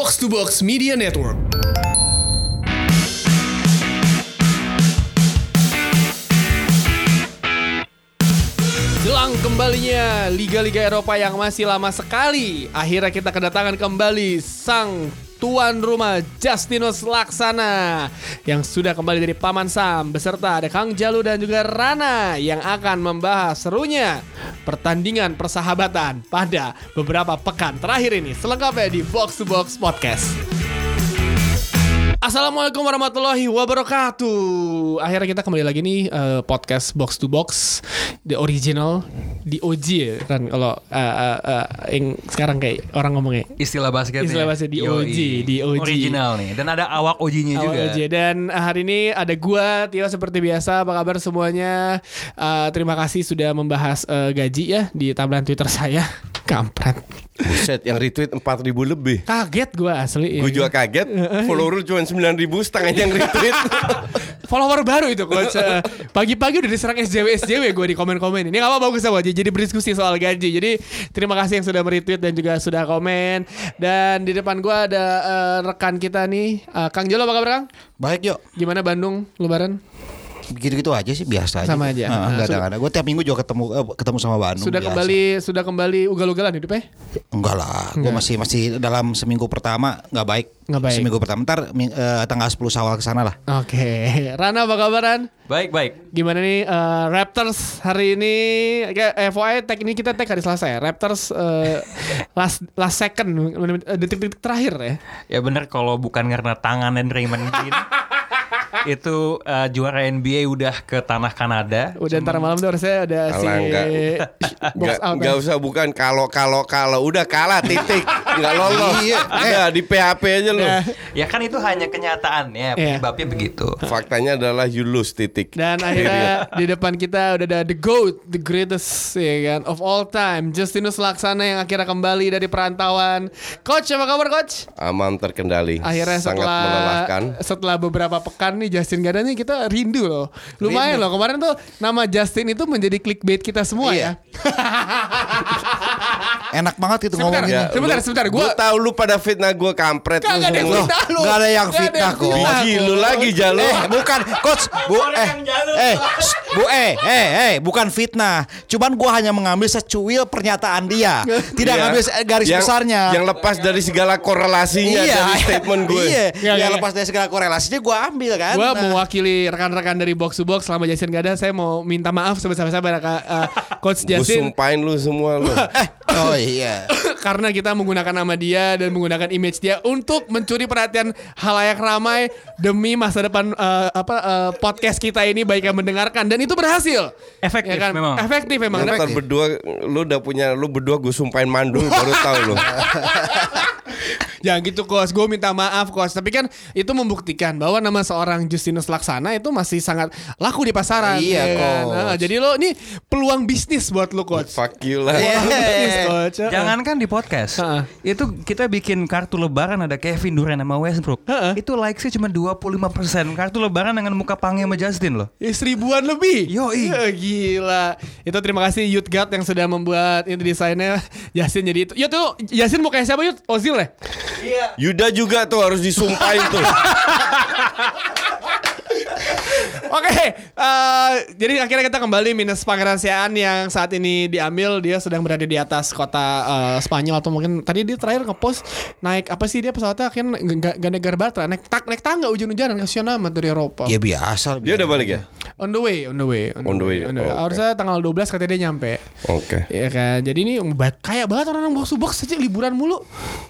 Box to Box Media Network. Jelang kembalinya Liga-Liga Eropa yang masih lama sekali Akhirnya kita kedatangan kembali Sang tuan rumah Justinus Laksana Yang sudah kembali dari Paman Sam Beserta ada Kang Jalu dan juga Rana Yang akan membahas serunya Pertandingan persahabatan pada beberapa pekan terakhir ini Selengkapnya di Box to Box Podcast Assalamualaikum warahmatullahi wabarakatuh. Akhirnya kita kembali lagi nih eh, podcast box to box the original di OG ya kan kalau eh, eh, eh, yang sekarang kayak orang ngomongnya istilah basket Istilah basket di OG, di OG. original nih dan ada awak OG-nya juga aja. Dan hari ini ada gua Tio seperti biasa. Apa kabar semuanya? Eh, terima kasih sudah membahas eh, gaji ya di timeline Twitter saya. Kampret. Buset yang retweet 4000 lebih Kaget gua asli. ya. Gue juga kaget Follower cuma 9000 setengah yang retweet follower baru itu coach. Eh, Pagi-pagi udah diserang SJW SJW gue di komen-komen. Ini gak apa bagus sama jadi berdiskusi soal gaji. Jadi terima kasih yang sudah meretweet dan juga sudah komen. Dan di depan gue ada eh, rekan kita nih, eh, Kang Jolo apa kabar Kang? Baik yuk, Gimana Bandung Lebaran? Gitu-gitu aja sih biasa aja. Sama aja. Nah, Nah, enggak ada. Gue tiap minggu juga ketemu eh, ketemu sama Bandung. sudah biasa. kembali sudah kembali ugal-ugalan hidupnya? Enggak lah, gue masih masih dalam seminggu pertama nggak baik. Nggak baik. Seminggu pertama ntar eh, tanggal 10 Syawal ke sana lah. Oke, Rana apa kabaran? baik baik Gimana nih eh, Raptors hari ini? Kayak FYI tag ini kita tag hari Selasa ya. Raptors eh, last last second eh, detik-detik terakhir ya. ya bener kalau bukan karena tangan dan Raymond Green itu eh, juara NBA udah ke tanah Kanada Udah ntar malam tuh harusnya ada si enggak. box out. nggak ya. usah bukan kalau kalau kalau udah kalah titik nggak lolos Iya. eh di PHP aja lu Ya. ya kan itu hanya kenyataannya Iya. penyebabnya begitu faktanya adalah you lose titik Dan akhirnya di depan kita udah ada the GOAT, the greatest ya kan of all time, Justinus Laksana yang akhirnya kembali dari perantauan. Coach, apa kabar coach? aman terkendali Akhirnya sangat setelah melelahkan setelah beberapa pekan nih Justin gak ada nih kita rindu loh. Lumayan loh kemarin tuh nama Justin itu menjadi clickbait kita semua Iya. ya. Enak banget gitu Sebentar, ngomongin. ya. sebentar, sebentar. gue Gua tahu lu pada fitnah gue kampret lu Kagak ada yang semua. fitnah lu. nggak ada yang fitnah kok. Biji lu lagi jalo Eh bukan coach Bu eh eh shh, Bu eh eh eh bukan fitnah Cuman gua hanya mengambil secuil pernyataan dia Tidak Iya. ngambil garis Yang- besarnya yang lepas dari segala korelasinya dari statement gue Iya, Iya, yang iya. lepas dari segala korelasinya gue ambil kan. Gua Nah. mewakili rekan-rekan dari box to box selama Justin gak ada saya mau minta maaf sebesar-besar uh, coach gue Justin sumpahin lu semua lu Oh iya. karena kita menggunakan nama dia dan menggunakan image dia untuk mencuri perhatian halayak ramai demi masa depan uh, apa uh, podcast kita ini baik yang mendengarkan dan itu berhasil. Efektif memang. Efektif memang. Efektif. berdua lu udah punya lu berdua gue sumpahin mandul baru tahu lu. Jangan gitu kos, gue minta maaf kos. Tapi kan itu membuktikan bahwa nama seorang Justinus Laksana itu masih sangat laku di pasaran. Iya, ya kan? Coach. Nah, jadi lo ini peluang bisnis buat lo coach. Fuck you lah. Iya. Peluang bisnis coach. Jangankan di podcast, Heeh. itu kita bikin kartu lebaran ada Kevin Durant sama Westbrook. Heeh. Itu likesnya cuma 25% Kartu lebaran dengan muka panggil sama Justin loh. Ya, seribuan lebih. Yoi. Ya, gila. Itu terima kasih Youth Guard yang sudah membuat itu desainnya Yasin jadi itu. Ya tuh Yasin mau kayak siapa Yud? Ozil ya? Yuda juga tuh harus disumpahin tuh. Oke, eh, jadi akhirnya kita kembali minus Pangeran Siaan yang saat ini diambil dia sedang berada di atas kota eh, Spanyol atau mungkin tadi dia terakhir ngepost naik apa sih dia pesawatnya akhirnya gak, gak naik Garbatra naik tak naik tangga hujan-hujanan kasihan amat dari Eropa. Ya biasa. Dia udah balik ya? On the way, on the way, On the way, oh, oke. Harusnya tanggal 12 katanya dia nyampe. Oke. Iya kan, jadi ini kayak banget orang-orang box box aja liburan mulu.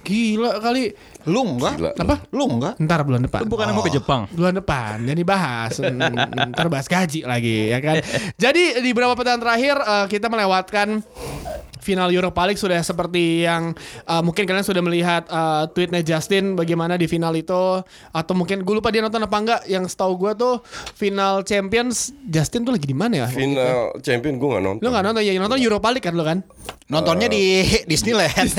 Gila kali. Lu enggak? Gila. Apa? Lu enggak? Ntar bulan depan. Bukan mau ke Jepang. bulan depan jadi bahas Hmm, ntar bahas gaji lagi ya kan jadi di beberapa pertandingan terakhir eh, kita melewatkan final Europa League sudah seperti yang eh, mungkin kalian sudah melihat eh, tweetnya Justin bagaimana di final itu atau mungkin gue lupa dia nonton apa enggak yang setahu gue tuh final Champions Justin tuh lagi di mana ya Final champion gue gak nonton. lu nggak nonton ya yang nonton Europa League kan lu kan Nontonnya di Disneyland.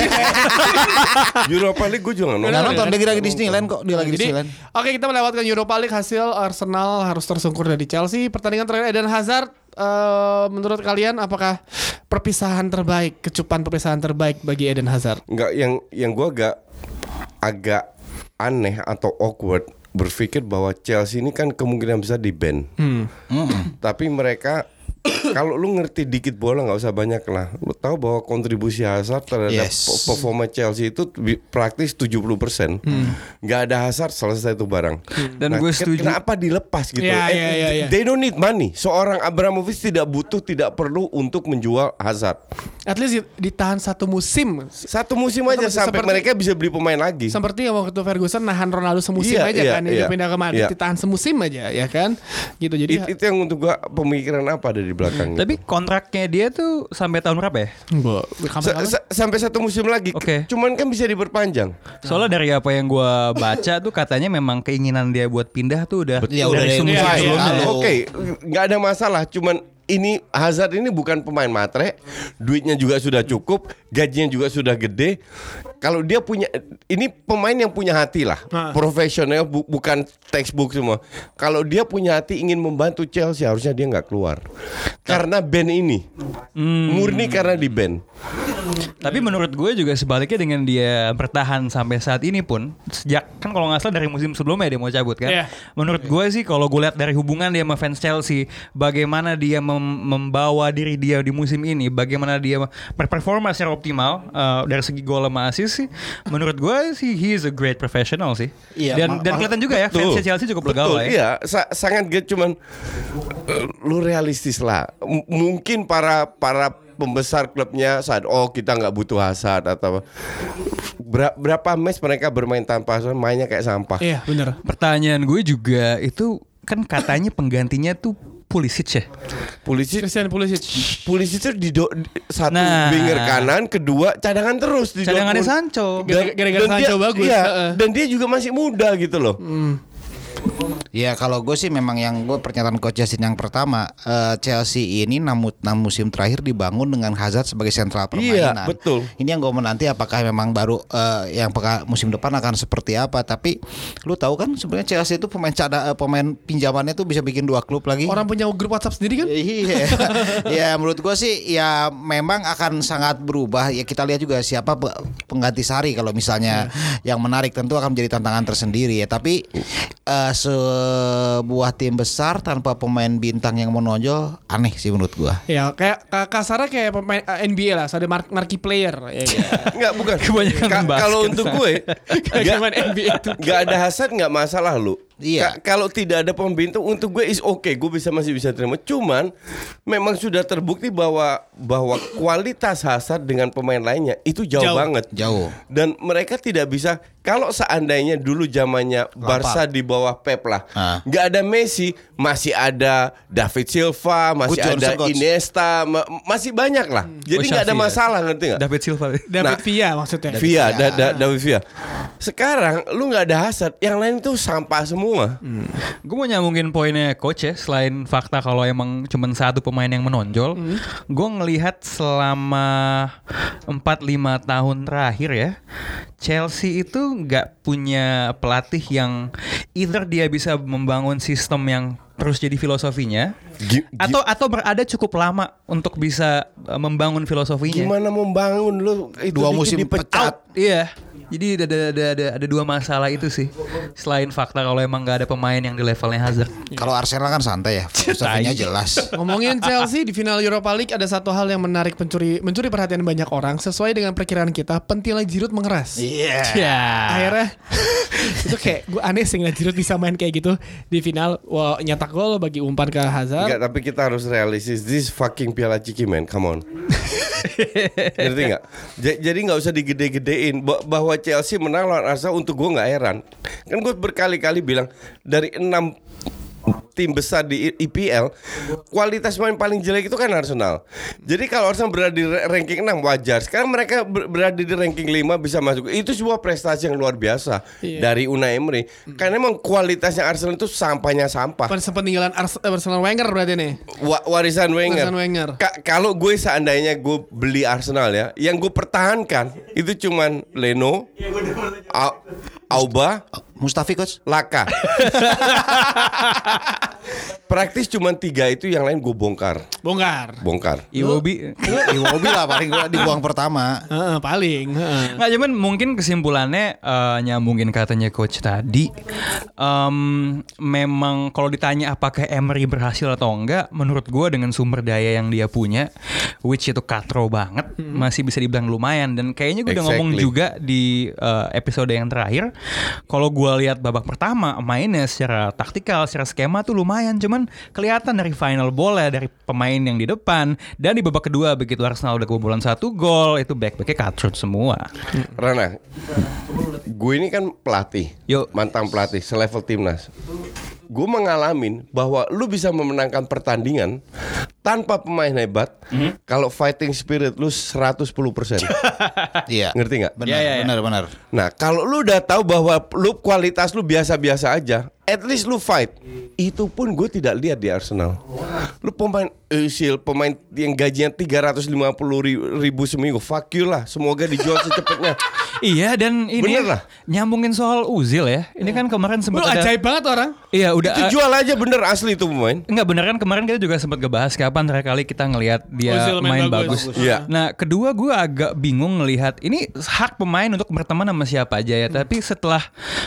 Europa League gue juga gak Nggak nonton. nonton dia lagi Disneyland kok, dia lagi Jadi, Disneyland. oke kita melewatkan Europa League hasil Arsenal harus tersungkur dari Chelsea. Pertandingan terakhir Eden Hazard eh, menurut kalian apakah perpisahan terbaik, kecupan perpisahan terbaik bagi Eden Hazard? Enggak yang yang gue agak agak aneh atau awkward berpikir bahwa Chelsea ini kan kemungkinan besar di ban. Tapi mereka kalau lu ngerti dikit bola nggak usah banyak lah. Lu tahu bahwa kontribusi Hazard terhadap Yes. pe- performa Chelsea itu praktis 70%. Nggak ada Hazard selesai itu barang. Dan gue ken- setuju. Kenapa dilepas gitu? Iya, Eh, iya, iya, iya. They don't need money. Seorang Abramovich tidak butuh, tidak perlu untuk menjual Hazard. At least ditahan satu musim. Satu musim aja Seperti- sampai seperti- mereka bisa beli pemain lagi. Seperti yang waktu Ferguson nahan Ronaldo semusim Iya, aja iya, kan, dia iya. pindah ke Madrid Iya. ditahan semusim aja ya kan, gitu. Jadi It- itu yang untuk gua pemikiran apa ada di belakang. Tapi kontraknya dia tuh sampai tahun berapa ya? Sa- sa- sampai satu musim lagi. Oke. Cuman kan bisa diperpanjang. Soalnya dari apa yang gua baca tuh katanya memang keinginan dia buat pindah tuh udah Ya, udah dari dari musim iya. sebelumnya. Kalau- Oke, nggak ada masalah. Cuman ini Hazard ini bukan pemain matre, duitnya juga sudah cukup, gajinya juga sudah gede. Kalau dia punya ini pemain yang punya hati lah, Nah. profesional bu- bukan textbook semua. Kalau dia punya hati ingin membantu Chelsea harusnya dia nggak keluar. Karena band ini, murni karena di band. Tapi menurut gue juga sebaliknya dengan dia bertahan sampai saat ini pun sejak kan kalau nggak salah dari musim sebelumnya dia mau cabut kan. Iya. Menurut gue sih kalau gue lihat dari hubungan dia sama fans Chelsea, bagaimana dia mem- membawa diri dia di musim ini, bagaimana dia berperforma secara optimal eh, dari segi gol sama assist sih, menurut gue sih he is a great professional sih. Iya, dan dan kelihatan juga ya Betul. fans Chelsea cukup Betul, legawa ya. Iya, sa- sangat good cuman eh, lu realistis lah. M- mungkin para para pembesar klubnya saat oh kita nggak butuh Hazard atau Ber- berapa match mereka bermain tanpa Hazard mainnya kayak sampah. Iya bener. Pertanyaan gue juga itu kan katanya penggantinya tuh Pulisic ya. Pulisic Christian Pulisic. Pulisic itu di do- satu Nah. winger kanan, kedua cadangan terus di Cadangannya Dortmund. Sancho. Gara- gara-gara Sancho dia- bagus, iya, heeh. dan dia juga masih muda gitu loh. Ya kalau gue sih memang yang gue pernyataan coach Justin yang pertama eh, Chelsea ini 6, musim terakhir dibangun dengan Hazard sebagai sentral Iya, permainan. betul. Ini yang gue menanti apakah memang baru eh, yang peka, musim depan akan seperti apa. Tapi lu tahu kan sebenarnya Chelsea itu pemain cada, eh, pemain pinjamannya tuh bisa bikin dua klub lagi. Orang punya grup WhatsApp sendiri kan? Iya, ya menurut gue sih ya memang akan sangat berubah. Ya kita lihat juga siapa pe- pengganti Sari kalau misalnya yang menarik tentu akan menjadi tantangan tersendiri ya. Tapi eh, sebuah tim besar tanpa pemain bintang yang menonjol aneh sih menurut gue. Ya kayak ka- kasarnya kayak pemain eh, NBA lah, ada mar- marquee player. Ya, ya. Enggak bukan. Kebanyakan Ka- kalau untuk gue Kayak main NBA itu. Gak ada hasad nggak masalah lu. Iya. Ka- kalau tidak ada pembintu untuk gue is oke, gue bisa masih bisa terima. Cuman memang sudah terbukti bahwa bahwa kualitas hasad dengan pemain lainnya itu jauh, Jauh. banget. Jauh. Dan mereka tidak bisa kalau seandainya dulu zamannya Barca di bawah Pep lah, Ah. nggak ada Messi, masih ada David Silva, masih Good Johnson, ada coach. Iniesta, ma- masih banyak lah. Jadi Oh, nggak ada ya. masalah ngerti nggak? David Silva. David Nah, Villa maksudnya. Via, da, da, David Via. Sekarang lu nggak ada hasad, yang lain itu sampah semua. Gue mau nyambungin poinnya coach ya Selain fakta kalau emang cuma satu pemain yang menonjol Gue ngelihat selama 4-5 tahun terakhir ya Chelsea itu nggak punya pelatih yang Either dia bisa membangun sistem yang terus jadi filosofinya gi- atau atau berada cukup lama untuk bisa uh, membangun filosofinya. Gimana membangun lu itu Dua musim dipecat. Out. Iya. Jadi ada, ada ada ada ada dua masalah itu sih. Selain fakta kalau emang nggak ada pemain yang di levelnya Hazard. Kalau Arsenal kan santai ya, filosofinya jelas. Ngomongin Chelsea di final Europa League ada satu hal yang menarik pencuri mencuri perhatian banyak orang sesuai dengan perkiraan kita pentilai Giroud mengeras. Iya. Ya. Akhirnya itu kayak gue aneh sih ngeliat Giroud bisa main kayak gitu di final wah, nyetak gol bagi umpan ke Hazard. Enggak, tapi kita harus realistis. This fucking Piala Ciki man, come on. Ngerti nggak? Ja- Jadi nggak usah digede-gedein Ba- bahwa Chelsea menang lawan Arsenal untuk gue nggak heran. Kan gue berkali-kali bilang dari enam tim besar di IPL kualitas main paling jelek itu kan Arsenal. Jadi kalau Arsenal berada di ra- ranking 6 wajar. Sekarang mereka ber- berada di ranking 5 bisa masuk. Itu sebuah prestasi yang luar biasa Iya. dari Unai Emery. Karena emang kualitasnya Arsenal itu sampahnya sampah. Pen- Sepeninggalan Ars- eh, Arsenal Wenger berarti nih. Wa- warisan Wenger. Warisan Wenger. Ka- kalau gue seandainya gue beli Arsenal ya, yang gue pertahankan itu cuman Leno, Au- Auba, Mustafi coach. Laka. Praktis cuma tiga itu yang lain gue bongkar, Bongkar. bongkar. Iwobi Iwobi lah paling gua dibuang pertama. Heeh, paling. heeh. Nggak cuman mungkin kesimpulannya eh, nyambungin katanya coach tadi em, memang kalau ditanya apakah Emery berhasil atau enggak menurut gua dengan sumber daya yang dia punya which itu katro banget masih bisa dibilang lumayan dan kayaknya gue udah ngomong Exactly. juga di eh, episode yang terakhir kalau gua lihat babak pertama mainnya secara taktikal secara skema tuh lumayan cuman kelihatan dari final bola dari pemain yang di depan dan di babak kedua begitu Arsenal udah kebobolan satu gol itu back backnya cutthroat semua Rana, gue ini kan pelatih, Yuk. mantan pelatih selevel timnas. Gue mengalamin bahwa lu bisa memenangkan pertandingan tanpa pemain hebat kalau fighting spirit lu 110%. Iya. Ngerti nggak? Benar, Iya, iya, iya. benar, benar. Nah, kalau lu udah tahu bahwa lu kualitas lu biasa-biasa aja, at least lu fight. Itu pun gue tidak lihat di Arsenal. Lu pemain Özil, pemain yang gajinya 350 ri- ribu seminggu, fuck you lah. Semoga dijual secepatnya. Iya dan ini Bener lah. nyambungin soal Uzil ya. Ini kan kemarin Lu sempat ada ajaib banget orang. Iya udah Itu jual aja bener asli itu pemain. Enggak bener kan kemarin kita juga sempat ngebahas kapan terakhir kali kita ngelihat dia Ozil main main, bagus. bagus. Iya. Nah kedua gue agak bingung ngelihat ini hak pemain untuk berteman sama siapa aja ya. Tapi setelah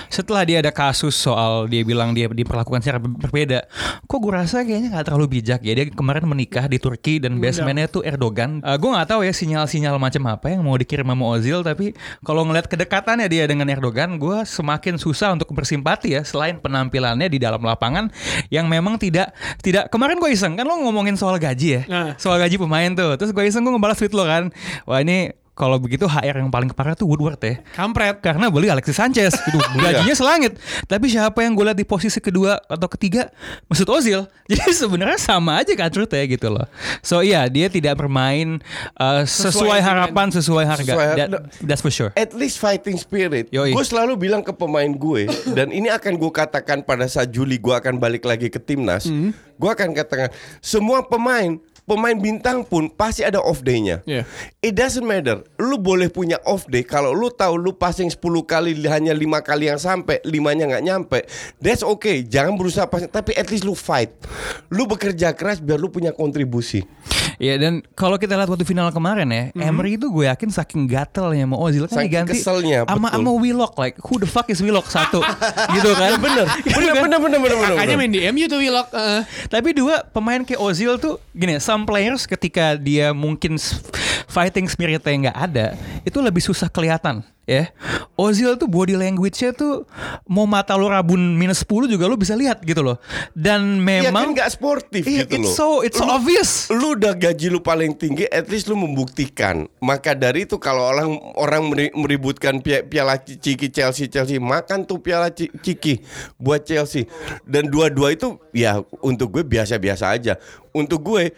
setelah dia ada kasus soal dia bilang dia diperlakukan secara ber- berbeda, kok gue rasa kayaknya nggak terlalu bijak ya. Dia kemarin menikah di Turki dan basementnya tuh Erdogan. Eh, gue nggak tahu ya sinyal-sinyal macam apa yang mau dikirim sama Ozil. Tapi kalau ngelihat kedekatannya dia dengan Erdogan, gue semakin susah untuk bersimpati ya. Selain penampilannya di dalam lapangan yang memang tidak tidak kemarin gue iseng kan lo ngomongin soal gaji ya, Nah. soal gaji pemain tuh. Terus gue iseng gue ngebalas tweet lo kan, wah ini kalau begitu HR yang paling parah tuh Woodward ya. Kampret. Karena beli Alexis Sanchez gitu. Gajinya selangit. Tapi siapa yang gue lihat di posisi kedua atau ketiga Mesut Ozil. Jadi sebenarnya sama aja Katrut ya gitu loh. So iya dia tidak bermain uh, sesuai, Sesuai harapan sesuai harga. Sesuai That- that's for sure. At least fighting spirit. Gue selalu bilang ke pemain gue dan ini akan gue katakan pada saat Juli gue akan balik lagi ke timnas. Gue akan katakan semua pemain pemain bintang pun pasti ada off day-nya. Iya. It doesn't matter. Lu boleh punya off day kalau lu tahu lu passing 10 kali hanya lima kali yang sampai, limanya nggak nyampe. That's okay. Jangan berusaha passing, tapi at least lu fight. Lu bekerja keras biar lu punya kontribusi. Iya dan kalau kita lihat waktu final kemarin ya, Emery itu gue yakin saking gatelnya mau Ozil kan Saking diganti keselnya, sama sama Willock like who the fuck is Willock satu gitu kan. bener. Bener bener bener bener bener. Makanya bener. main di MU tuh Willock. heeh. Tapi dua pemain kayak Ozil tuh gini, some players ketika dia mungkin fighting spiritnya nggak ada, itu lebih susah kelihatan ya. Ozil tuh body language-nya tuh mau mata lo rabun minus 10 juga lo bisa lihat gitu loh. Dan Iya kan memang nggak sportif Iya, gitu it's loh. so it's so Lu- obvious. Lu udah gaji lu paling tinggi, at least lu membuktikan. Maka dari itu kalau orang orang meri- meributkan pi- piala ciki Chelsea Chelsea makan tuh piala Ci- ciki buat Chelsea. Dan dua-dua itu ya untuk gue biasa-biasa aja. Untuk gue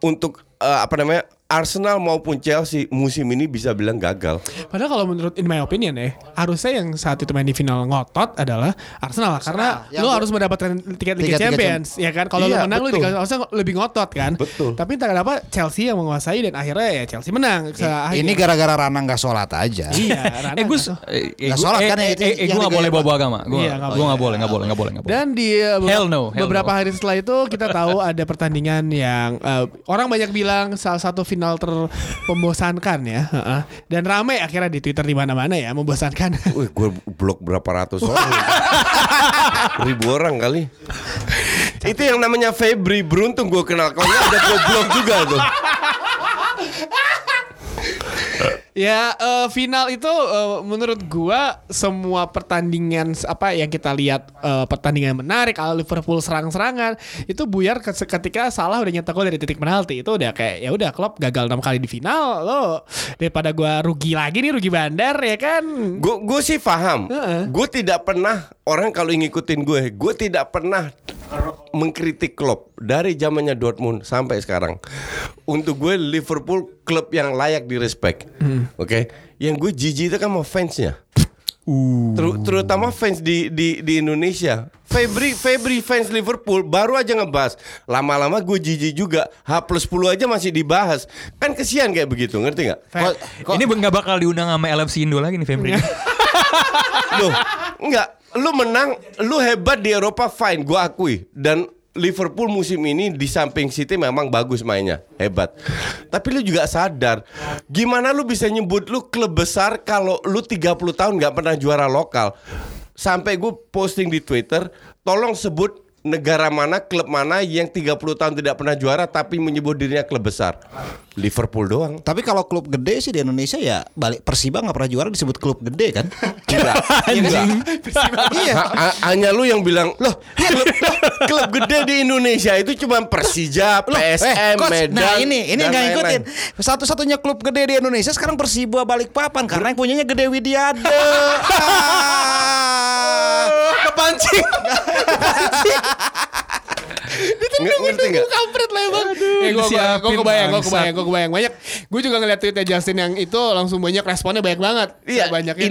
untuk eh, apa namanya Arsenal maupun Chelsea musim ini bisa bilang gagal. Padahal kalau menurut in my opinion ya, harusnya yang saat itu main di final ngotot adalah Arsenal lah karena lu gua- harus mendapatkan tiket Liga Champions ya kan. Kalau Iya, lu menang lu betul. dikasih harusnya lebih ngotot kan. Betul. Tapi entah kenapa Chelsea yang menguasai dan akhirnya ya Chelsea menang. Ini gara-gara Rana nggak sholat aja. Iya, Rana Eh gue nggak tahu. Nggak sholat kan ya, itu Eh, eh, yang gue nggak boleh bawa agama. Gue Iya, nggak boleh. nggak boleh, nggak boleh, nggak boleh, nggak boleh. Dan di uh, beberapa, Hell no, hell beberapa no. hari setelah itu kita tahu ada pertandingan yang uh, orang banyak bilang salah satu final terpembosankan ya. Heeh. Dan ramai akhirnya di Twitter di mana-mana ya membosankan. Wih, gue blok berapa ratus orang. Ribu orang kali. Itu yang namanya Febri beruntung gue kenal. Kalau ada gue blok juga tuh. Ya eh, final itu eh, menurut gua semua pertandingan apa yang kita lihat eh, pertandingan menarik ala Liverpool serang-serangan itu buyar ke- ketika salah udah nyetak gol dari titik penalti itu udah kayak ya udah klub gagal enam kali di final lo daripada gua rugi lagi nih rugi bandar ya kan Gue gue sih paham. Heeh. Gue tidak pernah orang kalau ngikutin gue, gue tidak pernah mengkritik klub dari zamannya Dortmund sampai sekarang. Untuk gue Liverpool klub yang layak di respect. Oke. Yang gue jijik itu kan sama fansnya. Ter- terutama fans di di di Indonesia. Febri Febri fans Liverpool baru aja ngebahas. Lama-lama gue jijik juga. H plus 10 aja masih dibahas. Kan kesian kayak begitu, ngerti nggak? Ini nggak bakal diundang sama LFC Indo lagi nih Febri. Loh, Enggak, lu menang, lu hebat di Eropa fine, gua akui. Dan Liverpool musim ini di samping City memang bagus mainnya, hebat. Tapi lu juga sadar, gimana lu bisa nyebut lu klub besar kalau lu 30 tahun nggak pernah juara lokal. Sampai gue posting di Twitter, tolong sebut negara mana, klub mana yang 30 tahun tidak pernah juara tapi menyebut dirinya klub besar. Liverpool doang. Tapi kalau klub gede sih di Indonesia ya balik Persiba nggak pernah juara disebut klub gede kan? Enggak. iya. Ha- hanya lu yang bilang loh klub, klub gede di Indonesia itu cuma Persija, Loh, PSM, eh, Coach, Medan. Nah ini ini nggak ngikutin. lain-lain. Satu-satunya klub gede di Indonesia sekarang Persiba Balikpapan karena yang punyanya Gede Widiade. Ah. Kepancing. Nge- ngerti nggak? Kampret lah emang. Eh gue disiapin gue kebayang, gue kebayang, gue kebayang banyak. Gue juga ngeliat tweetnya Justin yang itu langsung banyak responnya banyak banget. Iya, banyak itu.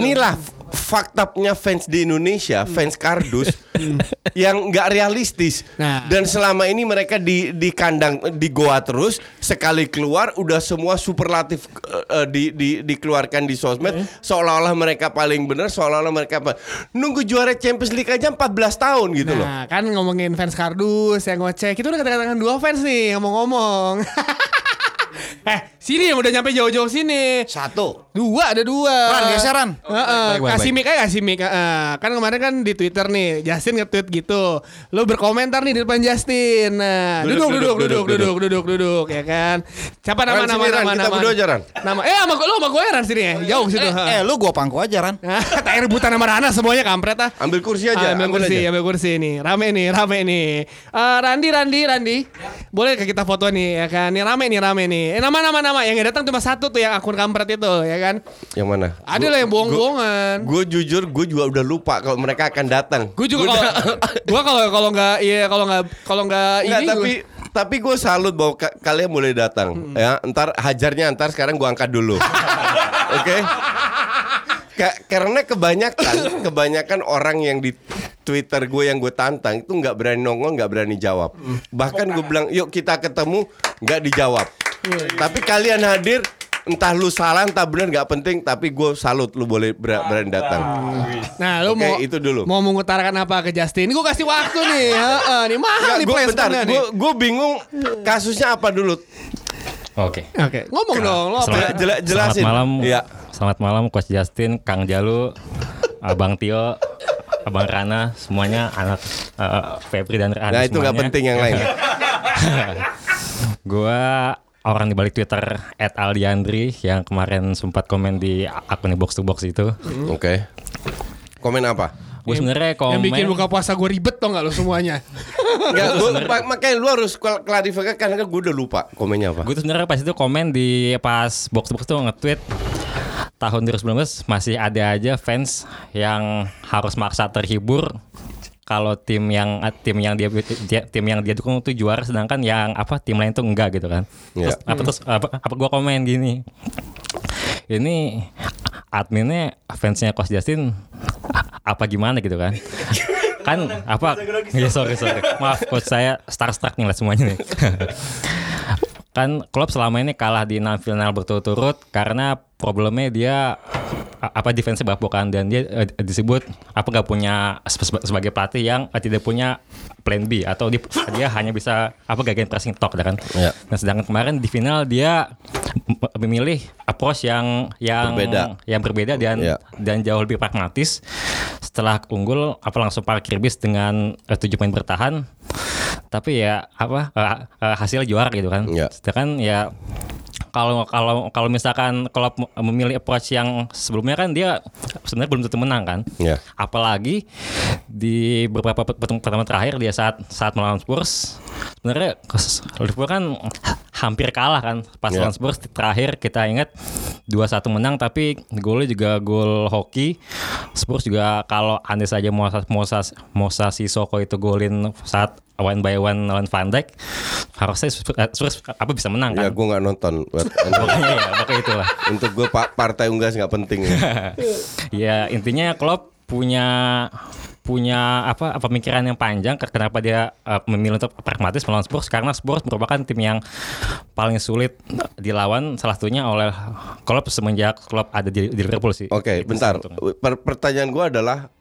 Faktanya fans di Indonesia, fans kardus yang nggak realistis. Nah. Dan selama ini mereka di di kandang di goa terus, sekali keluar udah semua superlatif eh, di, di dikeluarkan di sosmed seolah-olah mereka paling benar, seolah-olah mereka apa. Nunggu juara Champions League aja 14 tahun gitu loh. Nah, kan ngomongin fans kardus yang ngoceh. Kita udah kata-katakan dua fans nih ngomong-ngomong. eh, sini yang udah nyampe jauh-jauh sini. Satu. Dua ada dua. Ran, geseran. Heeh, Baik, baik, kasih mic aja kasih mic. heeh. Kan kemarin kan di Twitter nih, Justin nge-tweet gitu. Lo berkomentar nih di depan Justin. Nah, duduk Duduk, duduk duduk duduk, duduk duduk, duduk duduk, ya kan. Siapa nama Ran, nama sini, Ran, nama kita nama. berdua aja, Ran. Nama eh sama gue lo sama gue Ran sini ya. Jauh situ. Eh, eh, lu gua pangku aja Ran. Tak rebutan sama Rana semuanya kampret ah. Ambil kursi aja, Ah, ambil, ambil kursi, aja. ambil kursi nih. Rame nih, rame nih. Eh, Randi, Randi, Randi. Boleh ke kita foto nih ya kan? Nih rame nih, rame nih. Eh, nama nama nama yang datang cuma satu tuh yang akun kampret itu ya kan? Yang mana? Ada lah yang bohong-bohongan. Gue jujur, gue juga udah lupa kalau mereka akan datang. Gue juga kalau gue kalau kalau nggak iya kalau nggak kalau nggak ini tapi gua- tapi gue salut bahwa ka- kalian boleh datang ya. Ntar hajarnya ntar sekarang gue angkat dulu. Oke? Ka- karena kebanyakan kebanyakan orang yang di Twitter gue yang gue tantang itu nggak berani nongol, nggak berani jawab. Bahkan gue bilang, yuk kita ketemu, nggak dijawab. Tapi kalian hadir, entah lu salah, entah benar nggak penting. Tapi gue salut, lu boleh ber- berani datang. Nah, lu Oke, mau itu dulu. mau mengutarakan apa ke Justin? Gue kasih waktu nih. Heeh, nih mahal nih gua- bentar, nih. gue gue bingung kasusnya apa dulu. Oke. Oke, ngomong dong lo apa? Jela- jela- jelasin. Selamat malam. Iya. Selamat malam Coach Justin, Kang Jalu, Abang Tio, Abang Rana, semuanya anak eh, Febri dan Rana Nah itu nggak semuanya. penting yang lain. Gua orang di balik Twitter @aldiandri yang kemarin sempat komen di akun box to box itu. Oke. Komen apa? Gue sebenarnya komen Yang bikin buka puasa gue ribet tau gak lo semuanya? Enggak, gua, mak- makanya lu harus kl- klarifikasi karena kan gue udah lupa komennya apa. Gue tuh sebenarnya pas itu komen di pas box to box tuh nge-tweet tahun 2019 masih ada aja fans yang harus maksa terhibur kalau tim yang tim yang dia, dia- tim yang dia dukung tuh juara sedangkan yang apa tim lain tuh enggak gitu kan. Terus Iya. apa terus apa, apa gua komen gini. Ini adminnya fansnya Coach Justin apa gimana gitu kan kan apa ya sorry sorry maaf coach saya starstruck nih lah semuanya nih kan klub selama ini kalah di enam final berturut-turut karena problemnya dia apa defense bapokan dan dia eh, disebut apa gak punya se- sebagai pelatih yang eh, tidak punya plan B atau dia, dia hanya bisa apa gagal pressing talk kan. Iya. Nah sedangkan kemarin di final dia memilih approach yang yang Berbeda. yang berbeda dan Iya. dan jauh lebih pragmatis. Setelah unggul apa langsung parkir bis dengan eh, tujuh poin bertahan. Tapi ya apa eh, eh, hasil juara gitu kan. Iya. Sedangkan ya kalau kalau kalau misalkan kalau memilih approach yang sebelumnya kan dia sebenarnya belum tentu menang kan. Iya. Apalagi di beberapa pertemuan terakhir dia saat saat melawan Spurs sebenarnya Liverpool kan hampir kalah kan pas lawan Spurs terakhir kita ingat 2-1 menang tapi golnya juga gol hoki Spurs juga kalau andai saja Mosa Mosa Mosa Sissoko itu golin saat one by one lawan Van Dijk harusnya Spurs, eh, apa bisa menang Ya kan gue nggak nonton. Makanya ya makanya itulah Untuk gue pa- partai unggas nggak penting. Ya. ya intinya Klopp punya punya apa pemikiran yang panjang ke- kenapa dia eh, memilih untuk pragmatis melawan Spurs karena Spurs merupakan tim yang paling sulit dilawan salah satunya oleh Klopp semenjak Klopp ada di, di Liverpool sih. Oke, Itu bentar. Per- pertanyaan gua adalah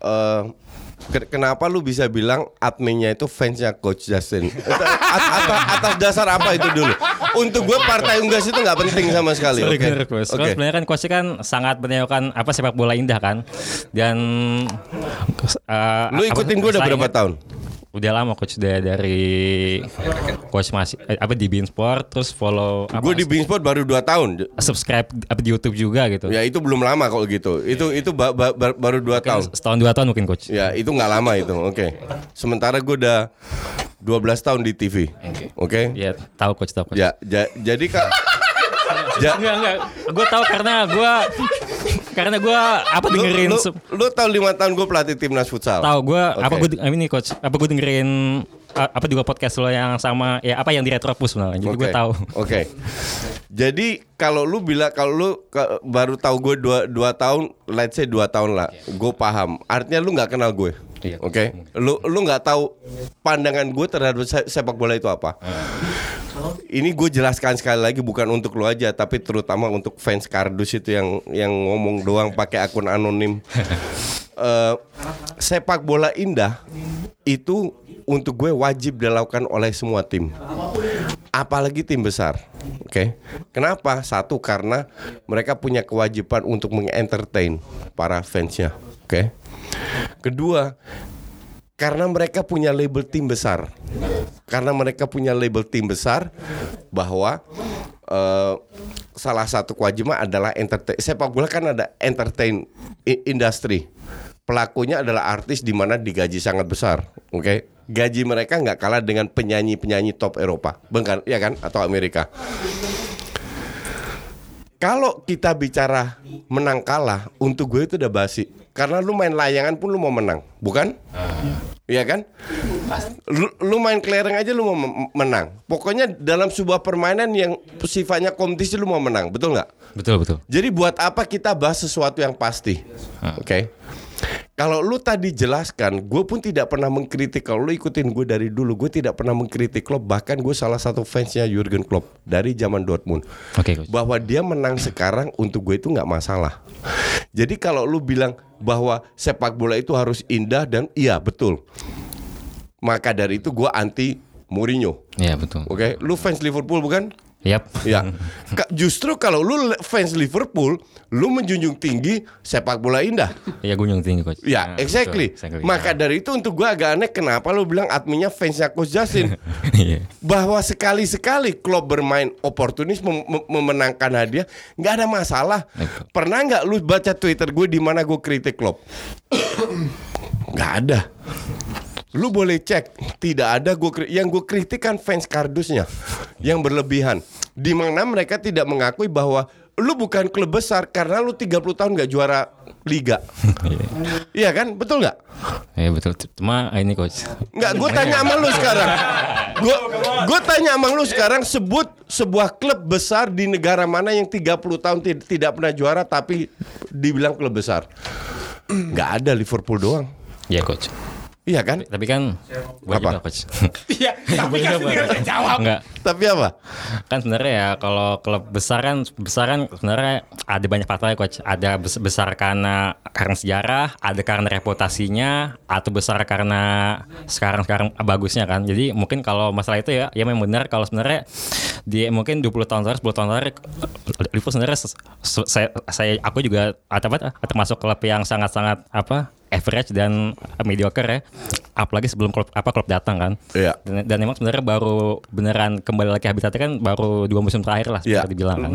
ke- kenapa lu bisa bilang adminnya itu fansnya Coach Justin? At- atas, atas dasar apa itu dulu? Untuk gue partai unggas itu nggak penting sama sekali. Oke. Oke. Soalnya Sebenarnya kan coach kan sangat menyewakan apa sepak bola indah kan. Dan eh, Lu ikutin gue udah berapa ingat- tahun? Udah lama coach dari, dari coach masih eh, apa di Beansport terus follow apa, Gue di Beansport baru 2 tahun. subscribe apa di YouTube juga gitu. Ya itu belum lama kalau gitu. Itu itu ba- ba- ba- baru 2 Kan tahun. setahun dua tahun mungkin coach. Ya itu nggak lama itu. Oke. Sementara gue udah 12 tahun di TV. Oke. Ya tahu coach tahu coach. Ya, ja- jadi kak. ja- Enggak enggak. Gue tahu karena gue karena gue apa lu, dengerin lu, se- lu tahu lima tahun gue pelatih timnas futsal. tahu gue apa Oke. gue ini coach apa gue dengerin apa juga podcast lo yang sama ya apa yang di Retropus sebenarnya jadi gue Oke. tahu Oke. Jadi kalau lu bilang kalau lu baru tahu gue dua, dua tahun, let's say dua tahun lah, gue paham. Artinya lu nggak kenal gue. Iya. Oke. Lu lu nggak tahu pandangan gue terhadap se- sepak bola itu apa. Ini gue jelaskan sekali lagi bukan untuk lu aja, tapi terutama untuk fans kardus itu yang yang ngomong doang pakai akun anonim. Eh, sepak bola indah itu untuk gue wajib dilakukan oleh semua tim apalagi tim besar. Oke. Kenapa? Satu karena mereka punya kewajiban untuk mengentertain para fansnya. Oke. Kedua, karena mereka punya label tim besar. Karena mereka punya label tim besar bahwa eh, salah satu kewajiban adalah entertain. Sepak bola kan ada entertain i- industry. Pelakunya adalah artis di mana digaji sangat besar, oke? Gaji mereka nggak kalah dengan penyanyi-penyanyi top Eropa, bukan? Ya kan? Atau Amerika. Kalau kita bicara menang kalah, untuk gue itu udah basi. Karena lu main layangan pun lu mau menang, bukan? Iya kan? Lu, lu main kelereng aja lu mau menang. Pokoknya dalam sebuah permainan yang sifatnya kompetisi lu mau menang, betul nggak? betul betul Jadi buat apa kita bahas sesuatu yang pasti? Oke. Kalau lu tadi jelaskan, gue pun tidak pernah mengkritik. Kalau lu ikutin gue dari dulu, gue tidak pernah mengkritik Klopp. Bahkan gue salah satu fansnya Jurgen Klopp dari zaman Dortmund. oke coach Bahwa dia menang sekarang untuk gue itu nggak masalah. Jadi kalau lu bilang bahwa sepak bola itu harus indah dan iya betul. Maka dari itu gue anti Mourinho. ya betul Oke, lu fans Liverpool bukan? Yap Ya, Ka- justru kalau lu fans Liverpool, lu menjunjung tinggi sepak bola indah. ya gue tinggi coach Ya, Nah, exactly. betul, exactly. Maka dari itu untuk gua agak aneh kenapa lu bilang adminnya fansnya Coach Justin. Iya. Bahwa sekali-sekali klub bermain oportunis mem- mem- memenangkan hadiah, nggak ada masalah. Pernah nggak lu baca Twitter gue di mana gue kritik klub? Nggak ada. Lu boleh cek, tidak ada gue yang gue kritik kan fans kardusnya yang berlebihan. Di mana mereka tidak mengakui bahwa lu bukan klub besar karena lu 30 tahun nggak juara liga. Iya kan? Betul nggak? ya betul cuma ini coach Nggak, gue tanya sama lu sekarang. Gue gue tanya sama lu sekarang sebut sebuah klub besar di negara mana yang 30 tahun ti- tidak pernah juara tapi dibilang klub besar. Nggak ada Liverpool doang. ya coach Iya kan? tapi kan boleh Apa? juga coach Iya, tapi kan sendiri udah jawab. enggak Tapi apa? kan sebenarnya ya kalau klub besar kan besar kan sebenarnya ada banyak faktornya coach ada bes- besar karena karena sejarah ada karena reputasinya atau besar karena sekarang sekarang bagusnya kan jadi mungkin kalau masalah itu ya ya memang benar kalau sebenarnya di mungkin 20 tahun terakhir 10 tahun terakhir Liverpool sebenarnya se- se- saya saya aku juga atau apa termasuk klub yang sangat sangat apa average dan mediocre ya apalagi sebelum klub apa klub datang kan Iya. dan, dan emang sebenarnya baru beneran kembali lagi habitatnya kan baru dua musim terakhir lah Iya. seperti dibilang kan.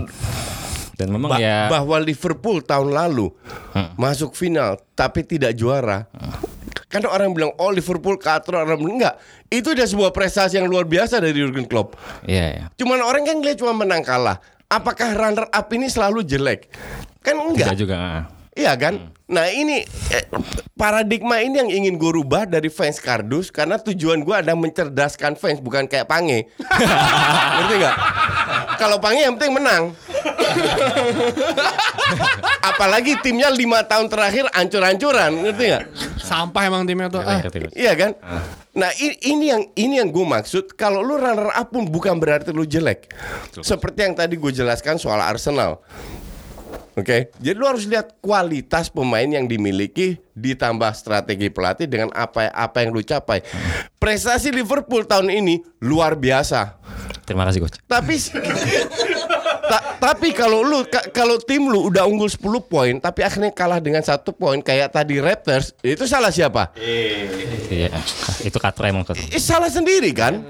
Dan memang Ba- ya bahwa Liverpool tahun lalu masuk final tapi tidak juara. Kan orang bilang oh Liverpool katro orang bilang enggak. Itu udah sebuah prestasi yang luar biasa dari Jurgen Klopp. Iya ya. Cuman orang kan ngeliat cuma menang kalah. Apakah runner up ini selalu jelek? Kan enggak. Tidak juga. Ah. Iya kan? Nah ini eh, paradigma ini yang ingin gue rubah dari fans kardus karena tujuan gue ada mencerdaskan fans bukan kayak Pange. Ngerti nggak? Kalau Pange yang penting menang. Apalagi timnya lima tahun terakhir ancur-ancuran, ngerti nggak? Sampah emang timnya tuh. Ah. Iya kan? Nah i- ini yang ini yang gue maksud. Kalau lu runner up pun bukan berarti lu jelek. Seperti yang tadi gue jelaskan soal Arsenal. Oke, jadi lu harus lihat kualitas pemain yang dimiliki ditambah strategi pelatih dengan apa apa yang lu capai. Prestasi Liverpool tahun ini luar biasa. Terima kasih coach. Tapi ta- tapi kalau lu ka- kalau tim lu udah unggul 10 poin tapi akhirnya kalah dengan satu poin kayak tadi Raptors, itu salah siapa? Iya, itu katra emang. Eh, salah sendiri kan?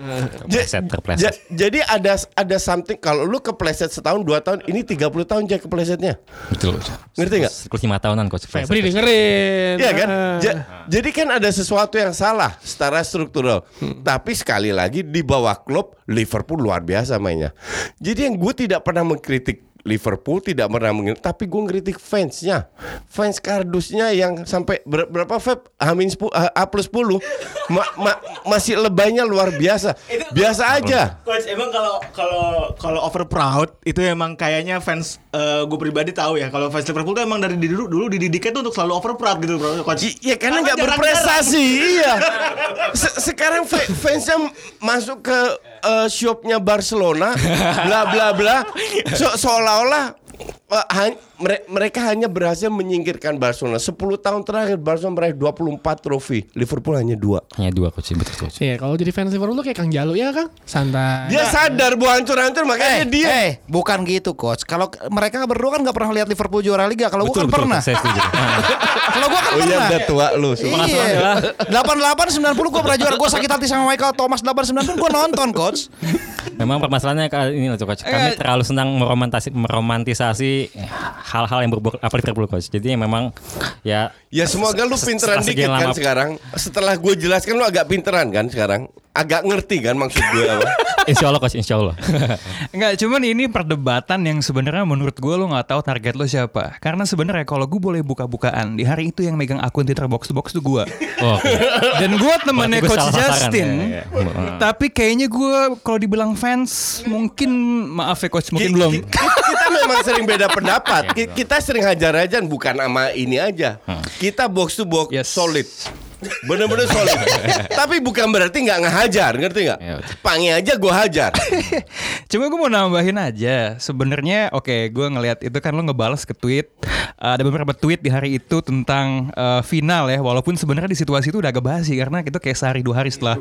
Ja- Terpleset, terpleset. ja- jadi ada ada something kalau lu kepleset setahun dua tahun ini 30 tahun aja keplesetnya. Betul. Ngerti nggak? Siklus lima tahunan coach. Febri dengerin. Iya kan? Ah. Ja- jadi kan ada sesuatu yang salah secara struktural. Tapi sekali lagi di bawah klub Liverpool luar biasa mainnya. Jadi yang gue tidak pernah mengkritik Liverpool tidak pernah mengkritik, tapi gue ngeritik fansnya, fans kardusnya yang sampai ber- berapa Feb? Hamin 10, A plus 10 Ma- ma- masih lebaynya luar biasa. Biasa aja. Coach, emang kalau kalau kalau over proud itu emang kayaknya fans gue pribadi tahu ya kalau fans Liverpool tuh emang dari dulu dulu dididiknya tuh untuk selalu over proud gitu coach. Iya karena nggak berprestasi, iya. Se- sekarang fa- fansnya masuk ke eh, shopnya Barcelona, bla bla bla, So- seolah-olah aula mereka hanya berhasil menyingkirkan Barcelona. 10 tahun terakhir Barcelona meraih 24 trofi, Liverpool hanya dua. Hanya dua coach, betul coach. Iya, kalau jadi fans Liverpool tuh kayak Kang Jalu ya, Kang. Santai. Dia sadar bahwa hancur-hancur makanya Eh, dia. eh, bukan gitu coach. Kalau mereka berdua kan nggak pernah lihat Liverpool juara liga. Kalau gua kan pernah. Saya setuju. Kalau gua kan Oh iya pernah. udah tua lu. Iya. 88 90 gua pernah juara. Gua sakit hati sama Michael Thomas 89 pun gua nonton coach. Memang permasalahannya kali ini loh coach. Kami terlalu senang meromantasi, hal-hal yang berbau apa Liverpool coach. Jadi memang ya Ya semoga lu se- pinteran dikit kan lama- sekarang. Setelah gue jelaskan lu agak pinteran kan sekarang. Agak ngerti kan maksud gue apa. Insya Allah coach, insya Allah. Enggak, cuman ini perdebatan yang sebenarnya menurut gue lo nggak tahu target lo siapa. Karena sebenarnya kalau gue boleh buka-bukaan di hari itu yang megang akun Twitter box to box tuh gue. Oh, oke. Dan gue temennya Berarti gua Coach Justin. ya, ya. Hmm. Tapi kayaknya gue kalau dibilang fans mungkin maaf ya Coach mungkin Ki- belum. Memang sering beda pendapat. Ki- Kita sering hajar-hajar bukan sama ini aja. Kita box to box Yes. solid. Bener-bener solid. Tapi bukan berarti nggak ngehajar, ngerti nggak? Ya. Pangi aja gue hajar. Cuma gue mau nambahin aja. Sebenarnya oke, gue ngelihat itu kan lo ngebales ke tweet. Uh, ada beberapa tweet di hari itu tentang uh, final ya. Walaupun sebenarnya di situasi itu udah agak basi karena itu kayak sehari dua hari setelah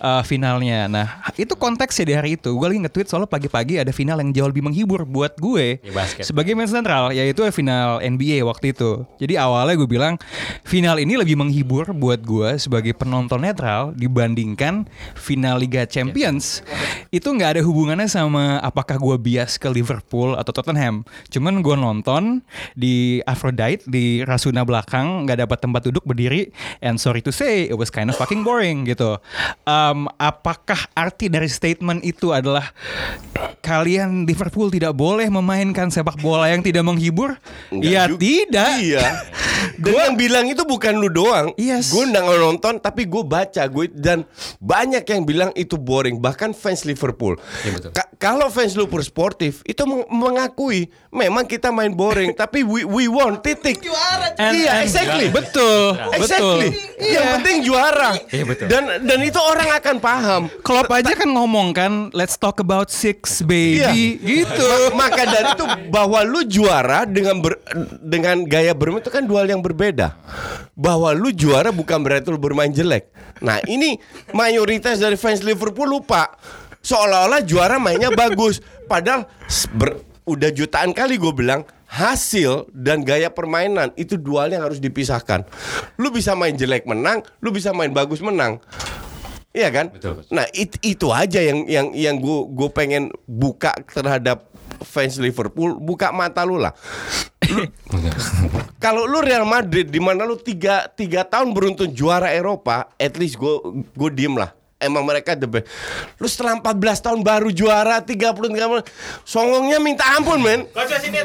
uh, finalnya. Nah itu konteksnya di hari itu. Gue lagi nge-tweet soalnya pagi-pagi ada final yang jauh lebih menghibur buat gue Ya, basket. sebagai main sentral yaitu final NBA waktu itu. Jadi awalnya gue bilang final ini lebih menghibur buat gue sebagai penonton netral dibandingkan final Liga Champions. Itu nggak ada hubungannya sama apakah gue bias ke Liverpool atau Tottenham. Cuman gue nonton di Aphrodite di Rasuna belakang nggak dapat tempat duduk berdiri and sorry to say it was kind of fucking boring gitu. Um, apakah arti dari statement itu adalah kalian Liverpool tidak boleh memainkan sepak bola yang tidak menghibur? Enggak ya juga. tidak. Iya. Dan yang bilang itu bukan lu doang. Yes. Gue nggak nonton tapi gue baca gue dan banyak yang bilang itu boring bahkan fans Liverpool. Ka- kalau fans Liverpool sportif itu meng- mengakui memang kita main boring tapi we, we won titik. And- iya and- exactly. Betul. Exactly. Betul. Yang penting juara. Iya, betul. Dan dan itu orang akan paham. Klopp aja kan ngomong kan, let's talk about six baby, Iya. gitu. Ma- Maka dari itu bahwa lu juara dengan ber- dengan gaya bermain itu kan dua hal yang berbeda. Bahwa lu juara bukan berarti lu bermain jelek. Nah, ini mayoritas dari fans Liverpool lupa. Seolah-olah juara mainnya bagus. Padahal ber- udah jutaan kali gue bilang hasil dan gaya permainan itu dua hal yang harus dipisahkan. Lu bisa main jelek menang, lu bisa main bagus menang. Iya kan? Nah it- itu aja yang yang yang gue gue pengen buka terhadap fans Liverpool, buka mata lu lah. Kalau lu Real Madrid di mana lu tiga, tiga tahun beruntun juara Eropa, at least gue gue diem lah. Emang mereka the best. Lu setelah 14 tahun baru juara 30 30 songongnya minta ampun, men.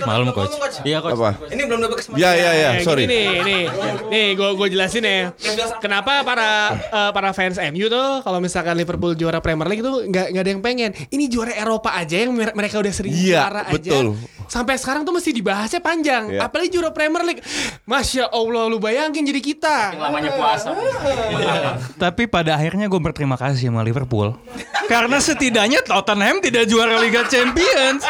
Malum coach. Iya coach. Apa? Ini belum dapat kesempatan. Ya ya ya, Eh, sorry. gini nih, nih, nih, gue gue jelasin ya. Kenapa para eh, para fans MU tuh kalau misalkan Liverpool juara Premier League tuh nggak nggak ada yang pengen. Ini juara Eropa aja yang mer- mereka udah sering Iya, juara aja. betul. Sampai sekarang tuh mesti dibahasnya panjang. Iya. Apalagi juara Premier League. Masya Allah, lu bayangin jadi kita. Lamanya puasa. Tapi pada akhirnya gue berterima kasih sama Liverpool. Karena setidaknya Tottenham tidak juara Liga Champions.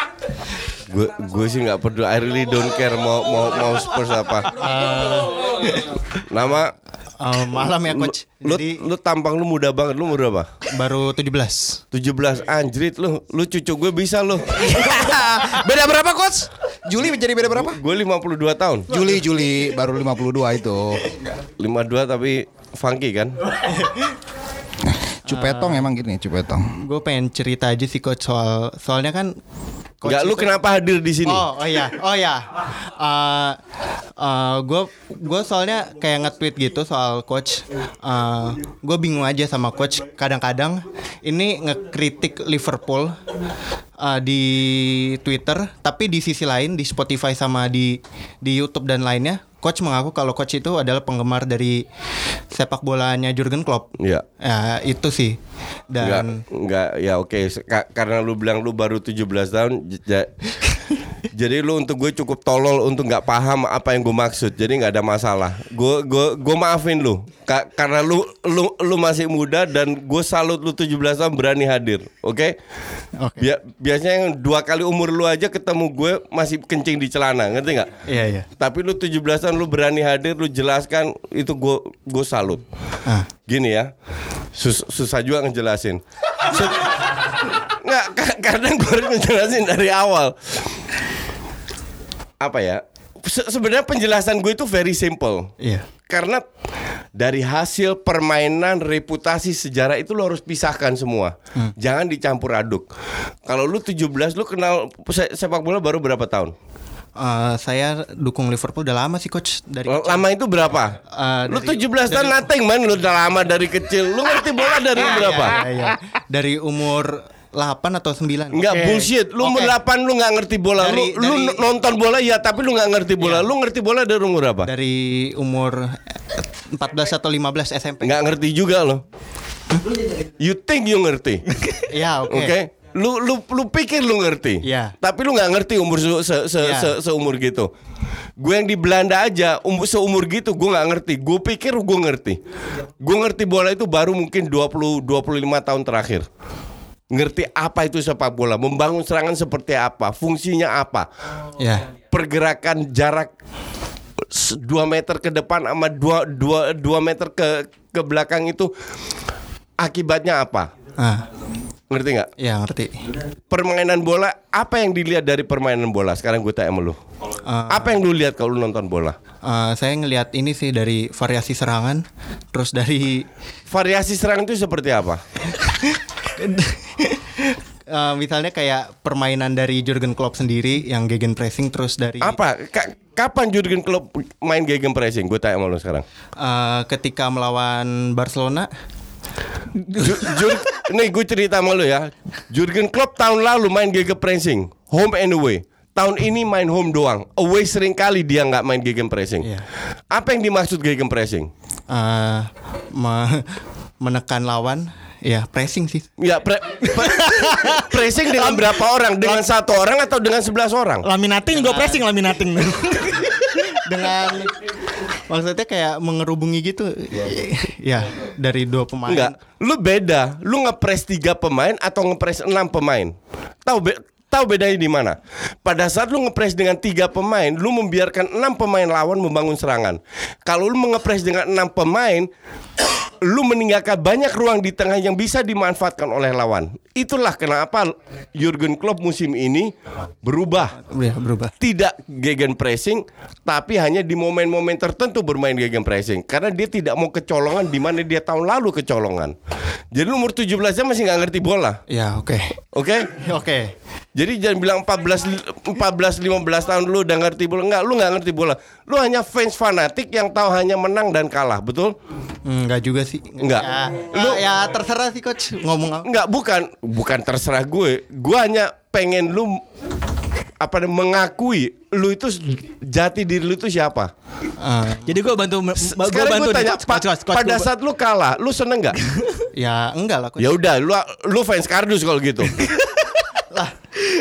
Gue gue sih nggak peduli. I really don't care mau mau mau Spurs apa. Nama Eh, malam ya lu, coach. lu, Jadi lu tampang lu muda banget. Lu umur berapa? baru 17. 17 anjrit lu. Lu cucu gue bisa lu. beda berapa coach? Juli menjadi beda berapa? Gue 52 tahun. Juli Juli baru 52 itu. 52 tapi funky kan? Cupetong emang gini Cupetong. Gue pengen cerita aja sih coach soal soalnya kan coach Enggak lu itu- kenapa hadir di sini? Oh, oh iya, oh iya. Gue gue soalnya kayak nge-tweet gitu soal coach. gue bingung aja sama coach. Kadang-kadang ini ngekritik Liverpool uh, di Twitter, tapi di sisi lain di Spotify sama di di YouTube dan lainnya, coach mengaku kalau coach itu adalah penggemar dari sepak bolanya Jurgen Klopp. Iya. Ya, itu sih. Enggak, Dan enggak ya oke Ka- karena lu bilang lu baru 17 tahun jadi lu untuk gue cukup tolol untuk nggak paham apa yang gue maksud. Jadi nggak ada masalah. Gue gue gue maafin lu. Ka- karena lu lu lu masih muda dan gue salut lu 17 tahun berani hadir oke? Oke. Bia- biasanya yang dua kali umur lu aja ketemu gue masih kencing di celana ngerti nggak? Iya, iya. tapi lu 17 tahun lu berani hadir lu jelaskan itu gue gue salut. Ah. gini ya sus- susah juga ngejelasin. Su- nggak ka- kadang gue harus ngejelasin dari awal apa ya Se- sebenarnya penjelasan gue itu very simple Iya. karena dari hasil permainan reputasi sejarah itu lo harus pisahkan semua jangan dicampur aduk kalau lu 17 lu kenal se- sepak bola baru berapa tahun Eh, saya dukung Liverpool udah lama sih coach dari kecil. Lama itu berapa? Eh, lu dari- 17 tahun nothing man Lu udah lama dari kecil Lu ngerti bola dari berapa? Iya, iya. Dari umur 8 atau 9. Enggak bullshit Lu umur Oke. 8 lu gak ngerti bola Dari- Lu, lu dari- Iya. nonton bola ya Tapi lu gak ngerti bola Lu ngerti bola dari umur berapa? Dari umur eh, 14 atau 15 SMP. Nggak ngerti juga lo You think you ngerti Iya, oke. Oke Lu, lu, lu pikir lu ngerti Iya. Tapi lu gak ngerti umur se, se, se, Iya. se- seumur gitu Gue yang di Belanda aja umur, Seumur gitu gue gak ngerti Gue pikir gue ngerti Gue ngerti bola itu baru mungkin 20 25 tahun terakhir Ngerti apa itu sepak bola Membangun serangan seperti apa Fungsinya apa Iya. Pergerakan jarak 2 meter ke depan sama 2 dua, dua meter ke ke belakang itu akibatnya apa? Ah, Ngerti nggak? iya ngerti. Permainan bola apa yang dilihat dari permainan bola? Sekarang gue tanya sama lu. Ah. Apa yang lu lihat kalau lu nonton bola? Eh, saya ngelihat ini sih dari variasi serangan, terus dari Variasi serangan itu seperti apa? eh, misalnya kayak permainan dari Jurgen Klopp sendiri yang gegen pressing terus dari Apa? Ka- kapan Jurgen Klopp main gegen pressing? Gue tanya sama lu sekarang. eh, ketika melawan Barcelona Ju- Jur- nih gue cerita sama lu ya. Jurgen Klopp tahun lalu main gegen pressing, home and away. Tahun ini main home doang. Away sering kali dia nggak main gegen pressing. Iya. Apa yang dimaksud gegen pressing? eh, me- menekan lawan, ya pressing sih. Ya pre- pre- pressing dengan berapa orang? Dengan satu orang atau dengan sebelas orang? Laminating gue pressing laminating. dengan maksudnya kayak mengerubungi gitu ya dari dua pemain Enggak, lu beda. Lu ngepres tiga pemain atau ngepres enam pemain? Tahu be- tahu bedanya di mana? Pada saat lu ngepres dengan tiga pemain, lu membiarkan enam pemain lawan membangun serangan. Kalau lu mengepres dengan enam pemain, lu meninggalkan banyak ruang di tengah yang bisa dimanfaatkan oleh lawan. Itulah kenapa Jurgen Klopp musim ini berubah ya berubah tidak gegen pressing tapi hanya di momen-momen tertentu bermain gegen pressing karena dia tidak mau kecolongan di mana dia tahun lalu kecolongan. Jadi umur 17 nya masih nggak ngerti bola. ya oke Oke? oke Jadi jangan bilang 14 14 15 tahun lu udah ngerti bola. Enggak, lu nggak ngerti bola. Lu hanya fans fanatik yang tahu hanya menang dan kalah, betul? enggak juga sih. Enggak. Ya, Lu- ya terserah sih coach ngomong apa. Enggak, bukan bukan terserah gue. Gue hanya pengen lu apa mengakui lu itu jati diri lu itu siapa. Ah, Jadi gue bantu gue Sekarang bantu tanya, coach, coach, coach, coach, pada gua- saat lu kalah, lu seneng nggak? ya enggak lah coach. ya udah, lu lu fans kardus kalau gitu.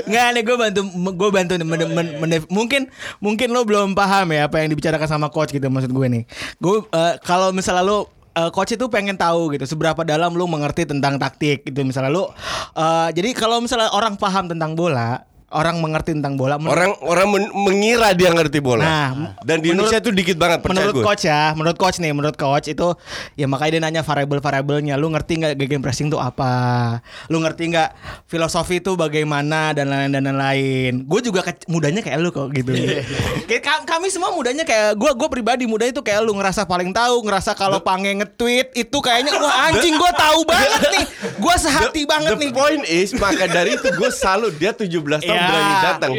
Nggak nih gue bantu gue bantu men- men- men- mungkin mungkin lo belum paham ya apa yang dibicarakan sama coach gitu maksud gue nih. Gue eh, kalau misalnya lo eh, coach itu pengen tahu gitu seberapa dalam lo mengerti tentang taktik gitu. Misalnya lo eh, jadi kalau misalnya orang paham tentang bola orang mengerti tentang bola menurut- Orang orang men- mengira dia ngerti bola. Nah, Dan di menurut- Indonesia itu dikit banget percaya menurut gue. coach ya, menurut coach nih, menurut coach itu ya makanya dia nanya variabel-variabelnya. Lu ngerti nggak gegen pressing tuh apa? Lu ngerti nggak filosofi itu bagaimana dan lain-lain dan lain-lain. Gue juga ke- mudanya kayak lu kok gitu. Kami semua mudanya kayak gue, gue pribadi muda itu kayak lu ngerasa paling tahu, ngerasa kalau pange nge-tweet itu kayaknya wah anjing gue tahu banget nih. Gue sehati banget The nih. point is maka dari itu gue salut dia 17 tahun Ya. berani datang.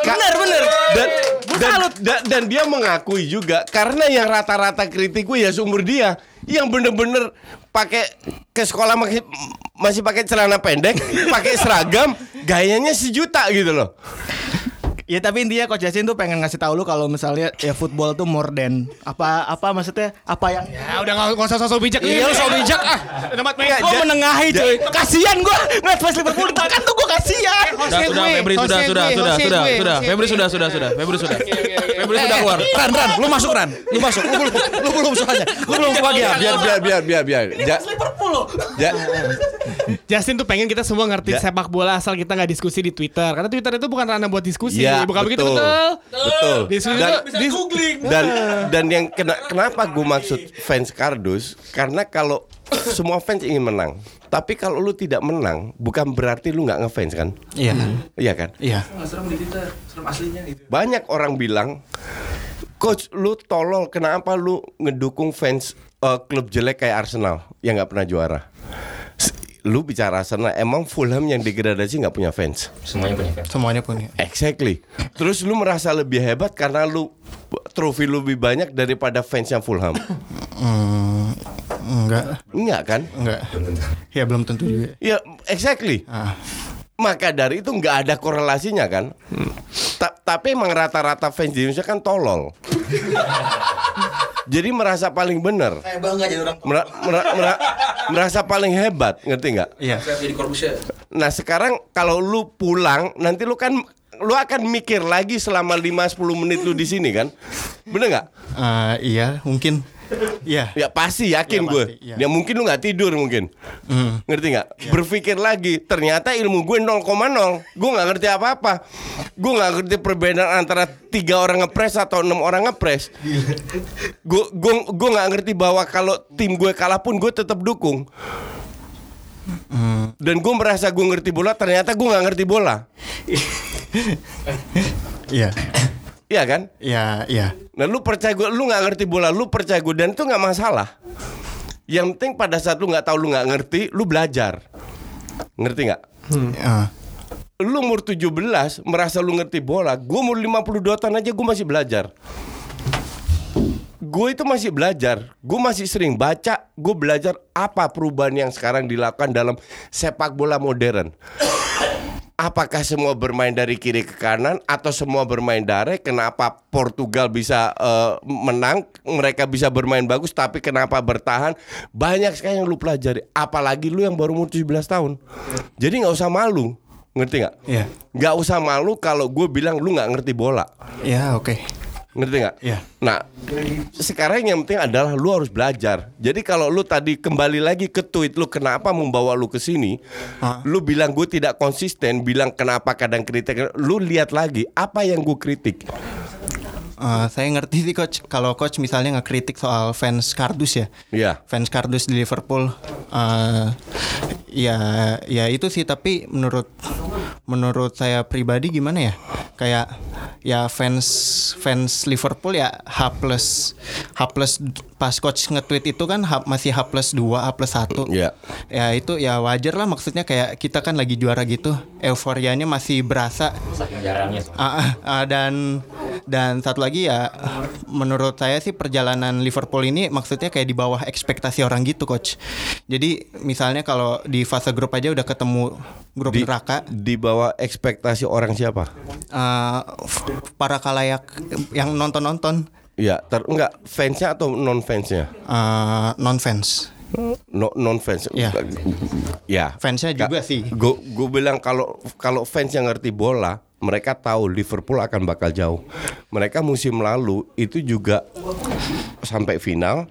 Ka- Bener, bener. Dan dan, salut. da- dan dia mengakui juga karena yang rata-rata kritik gue ya seumur dia yang bener-bener pakai ke sekolah masih masih pakai celana pendek, pakai seragam, gayanya sejuta gitu loh. Ya tapi intinya Coach Justin tuh pengen ngasih tahu lu kalau misalnya ya football tuh more than apa apa maksudnya apa yang Ya udah nggak nggak usah sosok bijak Iya, Iya lu lu sok sok bijak ah. Tempat Nggak, gue ja- menengahi cuy. Kasihan gue ngeliat fans Liverpool ditekan tuh gue kasihan. Sudah, sudah, Febri sudah, sudah, sudah, sudah, sudah. Febri sudah, sudah, sudah. Febri sudah. Febri sudah keluar. Ran, Ran, lu masuk Ran, lu masuk, lu belum, lu belum soalnya, lu belum kebagian. Biar biar biar biar biar. Ja- Liverpool ja- Justin tuh pengen kita semua ngerti Ya. sepak bola asal kita nggak diskusi di Twitter. Karena Twitter itu bukan ranah buat diskusi. Ya, bukan begitu betul. betul. Betul. Diskusi Dan- itu dis- dan dan yang kena, kenapa gue maksud fans kardus karena kalau semua fans ingin menang tapi kalau lu tidak menang bukan berarti lu nggak ngefans kan Iya. iya kan Iya. banyak orang bilang coach lu tolol kenapa lu ngedukung fans eh, klub jelek kayak Arsenal yang nggak pernah juara lu bicara Arsenal emang Fulham yang degradasi nggak punya fans Semuanya punya fans. Semuanya punya. Exactly. Terus lu merasa lebih hebat karena lu trofi lu lebih banyak daripada fans yang Fulham. Hmm, enggak, Enggak kan? enggak. Ya belum tentu juga. Ya, exactly. Ah. Maka dari itu nggak ada korelasinya kan. Ta- tapi emang rata-rata fans di Indonesia kan tolol. Jadi merasa paling benar. Saya bangga jadi orang Mera- mera- mera- merasa paling hebat, ngerti nggak? Iya. Nah sekarang kalau lu pulang nanti lu kan lu akan mikir lagi selama 5-10 menit lu di sini kan, bener nggak? Ah, iya, mungkin. Iya. Ya pasti yakin Ya, gue. pasti, iya. Ya mungkin lu nggak tidur mungkin. Hmm. Ngerti nggak? Berpikir lagi. Ternyata ilmu gue 0,0. Gue nggak ngerti apa-apa. Gue nggak ngerti perbedaan antara tiga orang ngepres atau enam orang ngepres. Gue gue gue nggak ngerti bahwa kalau tim gue kalah pun gue tetap dukung. Hmm. Dan gue merasa gue ngerti bola. Ternyata gue nggak ngerti bola. Iya. Iya kan? Iya, iya. Nah lu percaya gue, lu nggak ngerti bola, lu percaya gue dan itu nggak masalah. Yang penting pada saat lu nggak tahu, lu nggak ngerti, lu belajar. Ngerti nggak? Ah. Lu umur 17 merasa lu ngerti bola, gue umur 52 tahun aja gue masih belajar. Gue itu masih belajar, gue masih sering baca, gue belajar apa perubahan yang sekarang dilakukan dalam sepak bola modern. Apakah semua bermain dari kiri ke kanan atau semua bermain direct? Kenapa Portugal bisa eh, menang, mereka bisa bermain bagus, tapi kenapa bertahan? Banyak sekali yang lu pelajari. Apalagi lu yang baru umur 17 tahun. Jadi nggak usah malu, ngerti nggak? Iya. Nggak usah malu kalau gue bilang lu nggak ngerti bola, Iya, oke. Ngerti nggak? Iya. Nah, sekarang yang penting adalah lu harus belajar. Jadi kalau lu tadi kembali lagi ke tweet lu kenapa membawa lu ke sini, lu bilang gue tidak konsisten, bilang kenapa kadang kritik, lu lihat lagi apa yang gue kritik. Eh, saya ngerti sih coach kalau coach misalnya ngekritik soal fans kardus ya. Iya. Fans kardus di Liverpool eh ya ya itu sih tapi menurut menurut saya pribadi gimana ya? Kayak ya fans fans Liverpool ya H plus H plus pas coach nge-tweet itu kan H- masih H plus 2, H plus 1 Iya. Ya itu ya wajar lah maksudnya kayak kita kan lagi juara gitu Euforianya masih berasa. Ah, ah, ah, dan Dan satu lagi ya menurut saya sih perjalanan Liverpool ini maksudnya kayak di bawah ekspektasi orang gitu coach. Jadi misalnya kalau di fase grup aja udah ketemu grup Di, neraka di bawah ekspektasi orang siapa? eh, f- para kalayak yang nonton-nonton Ya, ter enggak fansnya atau non fansnya? eh, non fans. No, non fans. Iya. Ya. Fansnya juga sih. Gue gue bilang kalau kalau fans yang ngerti bola, mereka tahu Liverpool akan bakal jauh. Mereka musim lalu itu juga sampai final,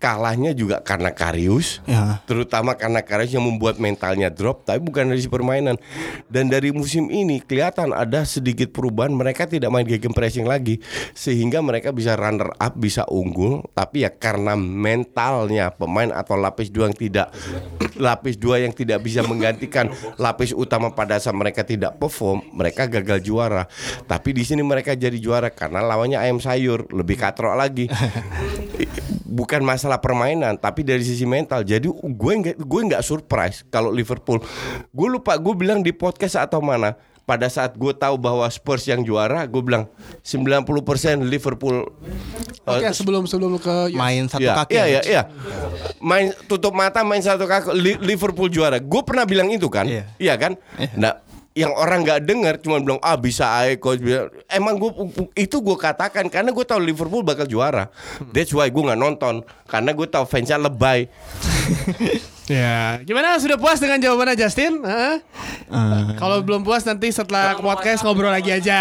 kalahnya juga karena Karius, Ya. terutama karena Karius yang membuat mentalnya drop, tapi bukan dari si permainan. Dan dari musim ini kelihatan ada sedikit perubahan, mereka tidak main game pressing lagi, sehingga mereka bisa runner up, bisa unggul, tapi ya karena mentalnya pemain atau lapis dua yang tidak lapis dua yang tidak bisa menggantikan lapis utama pada saat mereka tidak perform, mereka gagal juara. Tapi di sini mereka jadi juara karena lawannya ayam sayur, lebih katrok lagi. Bukan masalah permainan, tapi dari sisi mental. Jadi gue nggak gue nggak surprise kalau Liverpool. Gue lupa gue bilang di podcast atau mana. Pada saat gue tahu bahwa Spurs yang juara, gue bilang 90% Liverpool. Oke, eh, sebelum sebelum ke Main satu Iya, kaki. Iya, ya, iya, iya. Main tutup mata main satu kaki Li- Liverpool juara. Gue pernah bilang itu kan? Iya. kan? Nah, yang orang nggak dengar cuma bilang ah bisa aja coach bilang emang gue itu gue katakan karena gue tahu Liverpool bakal juara. That's why gue nggak nonton karena gue tahu fansnya lebay Ya, gimana? Sudah puas dengan jawabannya Justin? Hah? Kalau belum puas nanti setelah podcast ngobrol lagi aja.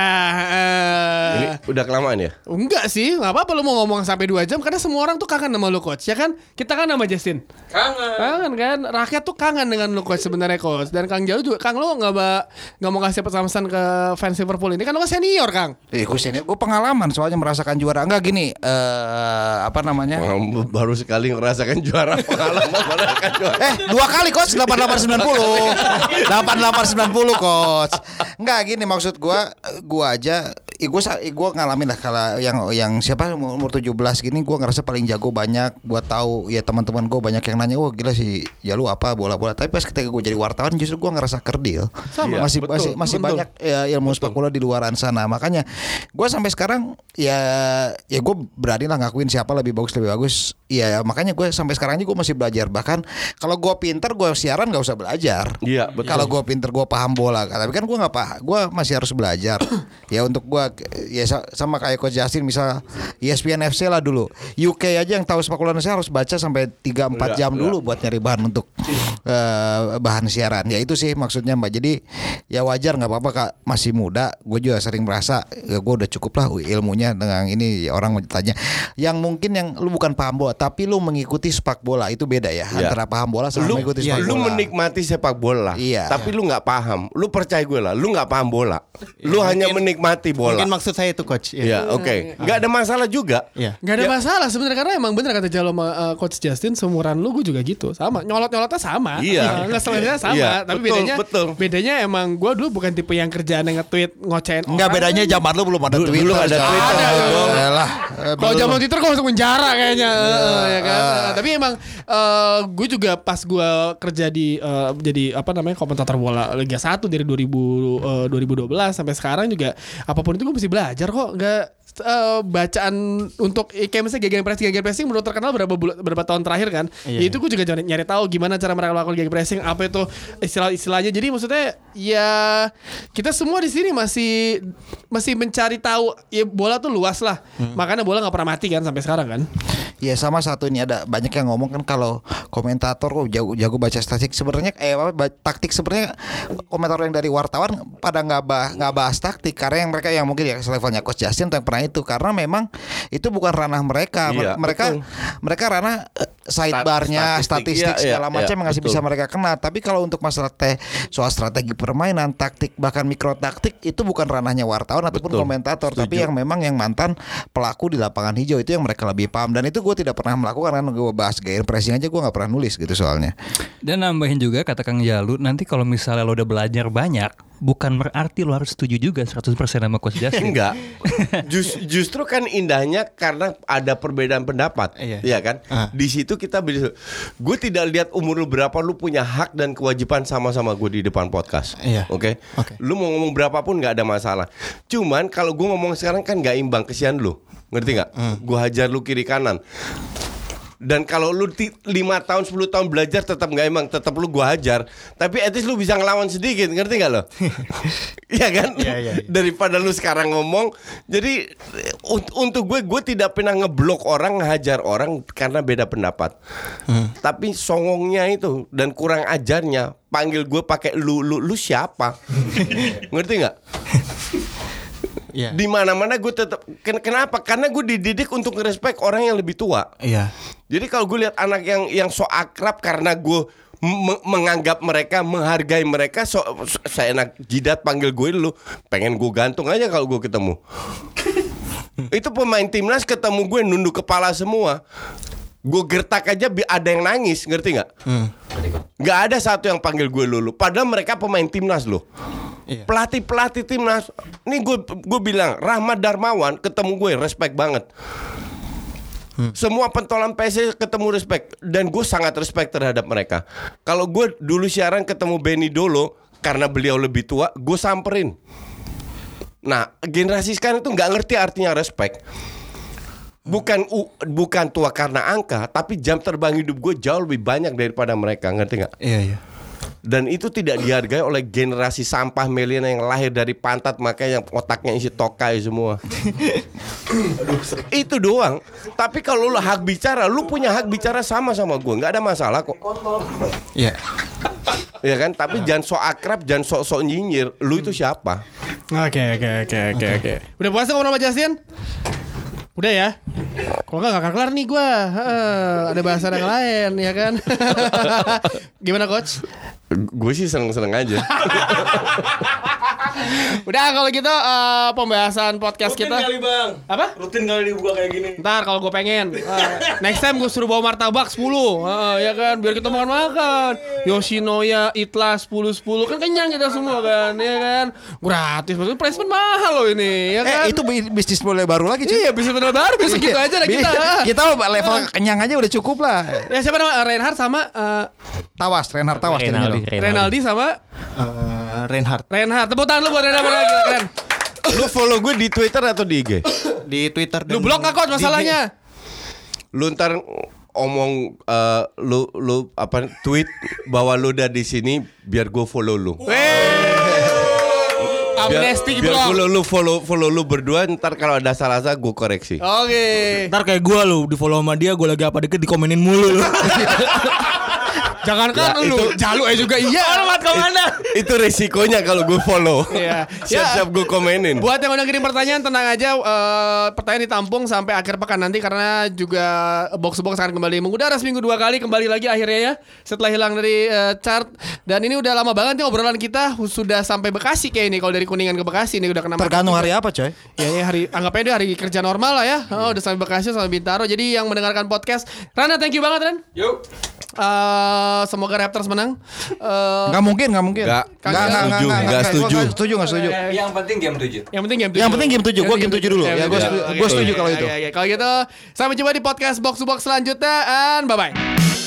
Eh, ini udah kelamaan ya Enggak sih, nggak apa-apa lu mau ngomong sampai 2 jam karena semua orang tuh kangen sama lu coach, ya kan? Kita kan sama Justin. Kangen. Kangen kan? Rakyat tuh kangen dengan lu coach sebenarnya coach. Dan Kang Jauh juga, Kang lu nggak ba- nggak mau kasih pesan-pesan ke fans Liverpool ini kan lu kan senior Kang. Eh, gue senior, gue pengalaman soalnya merasakan juara. Enggak gini, eh apa namanya? Orang baru sekali ngerasakan juara pengalaman merasakan juara Eh, dua kali coach 8890. 8890 coach. Enggak gini maksud gua gua aja eh, gua ngalamin lah kalau yang yang siapa umur 17 gini gua ngerasa paling jago banyak buat tahu ya teman-teman gua banyak yang nanya, "Oh, gila sih, ya lu apa bola-bola." Tapi pas ketika gua jadi wartawan justru gua ngerasa kerdil. Sama. masih Betul, masih masih betul. banyak ya, ilmu sepak bola di luaran sana. Makanya gua sampai sekarang ya ya gua berani lah ngakuin siapa lebih bagus lebih bagus. Ya makanya gue sampai sekarang aja gue masih belajar. Bahkan kalau gue pinter gue siaran nggak usah belajar. Iya, betul. Kalau gue pinter gue paham bola. Tapi kan gue nggak paham. Gue masih harus belajar. ya untuk gue ya sa- sama kayak Coach Justin misal ESPN FC lah dulu. UK aja yang tahu sepak bola Indonesia harus baca sampai 3-4 Iya, jam iya. dulu buat nyari bahan untuk eh, bahan siaran. Ya itu sih maksudnya Mbak. Jadi ya wajar nggak apa-apa kak masih muda. Gue juga sering merasa ya gue udah cukup lah ilmunya dengan ini orang mau tanya. Yang mungkin yang lu bukan paham bola tapi lu mengikuti sepak bola itu beda ya Iya. antara paham bola sama lu, ya, sepak lu bola. menikmati sepak bola, Iya. tapi lu nggak paham. Lu percaya gue lah, lu nggak paham bola. Lu hanya menikmati bola. Mungkin maksud saya itu coach. Ya, oke. Nggak ada masalah juga. Iya. Gak ada masalah sebenarnya karena emang bener kata Jalo sama uh, Coach Justin seumuran lu gue juga gitu sama nyolot nyolotnya sama Iya. Uh, ngeselinnya sama Iya, tapi betul, bedanya betul. bedanya emang gue dulu bukan tipe yang kerjaan yang nge-tweet ngocein orang. bedanya zaman lu belum ada Twitter. dulu ada Twitter. ada. Yalah, eh, Kalau belum. zaman Twitter gue masuk penjara kayaknya, Eh, ya kan. Eh, tapi emang gue juga pas gue kerja di eh, jadi apa namanya komentator bola Liga 1 dari 2000 eh, 2012 sampai sekarang juga apa pun itu gue mesti belajar kok. Nggak eh, bacaan untuk eh, kayak misalnya gegen pressing gegen pressing menurut terkenal berapa bulan, berapa tahun terakhir kan. Iya. Ya itu gue juga nyari, nyari tahu gimana cara mereka melakukan gegen pressing, apa itu istilah-istilahnya. Jadi maksudnya ya kita semua di sini masih masih mencari tahu ya bola tuh luas lah. Makanya bola nggak pernah mati kan sampai sekarang kan. Ya sama satu ini ada banyak yang ngomong kan kalau komentator kok jago jago baca statistik sebenarnya eh apa taktik sebenarnya komentator yang dari wartawan pada nggak bah, nggak bahas taktik karena yang mereka yang mungkin ya levelnya coach Justin atau yang pernah itu karena memang itu bukan ranah mereka Iya, mereka betul. mereka ranah eh, sidebarnya statistik, statistik iya, segala iya, macam iya, yang betul. bisa mereka kena tapi kalau untuk masalah teh soal strategi permainan taktik bahkan mikro taktik itu bukan ranahnya wartawan ataupun Betul. komentator tapi Setuju. yang memang yang mantan pelaku di lapangan hijau itu yang mereka lebih paham dan itu gue tidak pernah melakukan karena gue bahas gaya pressing aja gue nggak pernah nulis gitu soalnya Dan nambahin juga kata Kang Jalu, nanti kalau misalnya lo udah belajar banyak, bukan berarti lo harus setuju juga 100% sama Coach Justin. Enggak. Jus- justru kan indahnya karena ada perbedaan pendapat, Iya. Iya kan? Ah. Di situ itu kita bisa. Gue tidak lihat umur lu berapa, lu punya hak dan kewajiban sama-sama gue di depan podcast. Iya. Oke. Oke. Lu mau ngomong berapapun nggak ada masalah. Cuman kalau gue ngomong sekarang kan nggak imbang kesian lu. Ngerti nggak? Gue hajar lu kiri kanan. Dan kalau lu 5 tahun 10 tahun belajar tetap nggak emang tetap lu gua hajar. Tapi at least lu bisa ngelawan sedikit, ngerti nggak lo? Iya kan? Iya, iya, iya. Daripada lu sekarang ngomong. Jadi un- untuk gue gue tidak pernah ngeblok orang, ngehajar orang karena beda pendapat. Tapi songongnya itu dan kurang ajarnya panggil gue pakai lu lu lu siapa? ngerti nggak? Iya. Di mana-mana gue tetap ken- kenapa? Karena gue dididik untuk ngerespek orang yang lebih tua. Iya. Jadi kalau gue lihat anak yang yang so akrab karena gue me- menganggap mereka, menghargai mereka, so, so- saya enak jidat panggil gue dulu, pengen gue gantung aja kalau gue ketemu. Itu pemain timnas ketemu gue nunduk kepala semua. Gue gertak aja bi- ada yang nangis, ngerti nggak? Nggak ada satu yang panggil gue lulu. Padahal mereka pemain timnas loh. Iya. Pelatih pelatih timnas. Nih gue gue bilang Rahmat Darmawan ketemu gue respect banget. Semua pentolan PC ketemu respect dan gue sangat respect terhadap mereka. Kalau gue dulu siaran ketemu Benny Dolo karena beliau lebih tua, gue samperin. Nah, generasi sekarang itu nggak ngerti artinya respect. Bukan u- bukan tua karena angka, tapi jam terbang hidup gue jauh lebih banyak daripada mereka, ngerti nggak? Iya, iya. Dan itu tidak dihargai oleh generasi sampah milenial yang lahir dari pantat makanya yang otaknya isi tokai semua. itu doang. Tapi kalau lu hak bicara, lu punya hak bicara sama sama gue, nggak ada masalah kok. Iya. Ya kan? Tapi jangan sok akrab, jangan sok sok nyinyir. Lu itu siapa? Oke oke oke oke oke. Udah puasa ngobrol sama Justin? Udah ya. Kalau nggak nggak kelar nih gue. ada bahasan yang lain ya kan. Gimana coach? Gue sih seneng-seneng aja. Udah kalau gitu eh, pembahasan podcast kita. bang. Apa? Rutin kali dibuka kayak gini. Ntar kalau gue pengen Eh, Next time gue suruh bawa martabak 10 Heeh, Ya kan Biar kita makan-makan Yoshinoya Itla 10-10 Kan kenyang kita semua kan Ya kan Gratis Maksudnya placement mahal loh ini Ya kan Eh itu bi- bisnis mulai baru lagi cuy. Iya bisa bener baru Bisa gitu aja lah kita kita level kenyang aja udah cukup lah. Ya siapa nama Reinhard sama eh, Tawas, Reinhard Tawas Renaldi, jadinya. Renaldi sama Eh, Reinhardt Reinhard Tepuk tangan lu buat Reinhard lagi keren lu follow gue di Twitter atau di IG? di Twitter Lu blok di- masalahnya Lu ntar omong eh, lu lu apa tweet bahwa lu udah di sini biar gue follow lu. Biar, Amnesty biar blok follow lu follow follow lu berdua ntar kalau ada salah-salah gue koreksi. Oke Ntar kayak gue lu di follow sama dia gue lagi apa dikit dikomenin mulu lu. Jangankan Ya, lu itu- Jalu aja juga iya Alamat ke mana Itu resikonya kalau gue follow. Iya. Siap-siap gue komenin. Buat yang udah kirim pertanyaan tenang aja eh, pertanyaan ditampung sampai akhir pekan nanti karena juga box box akan kembali mengudara seminggu dua kali kembali lagi akhirnya ya setelah hilang dari eh, chart dan ini udah lama banget nih obrolan kita sudah sampai Bekasi kayak ini kalau dari Kuningan ke Bekasi ini udah kena macet Tergantung hari apa coy? Ya, ini hari anggap aja dia hari kerja normal lah ya. Oh, udah sampai Bekasi sampai Bintaro. Jadi yang mendengarkan podcast, Rana thank you banget Ran. Yuk. Semoga Raptors menang. Eh, Nggak mungkin, nggak mungkin. Nggak. nggak, Nggak nggak, setuju, nggak, nggak setuju. Nggak setuju, nggak setuju. Yang penting game 7. Yang penting game 7. Yang penting game tujuh. Gua game tujuh dulu. Ya, gua setuju- gua setuju kalau itu. Oke, oke. Kalau gitu, sampai jumpa di podcast Box to Box selanjutnya and bye bye.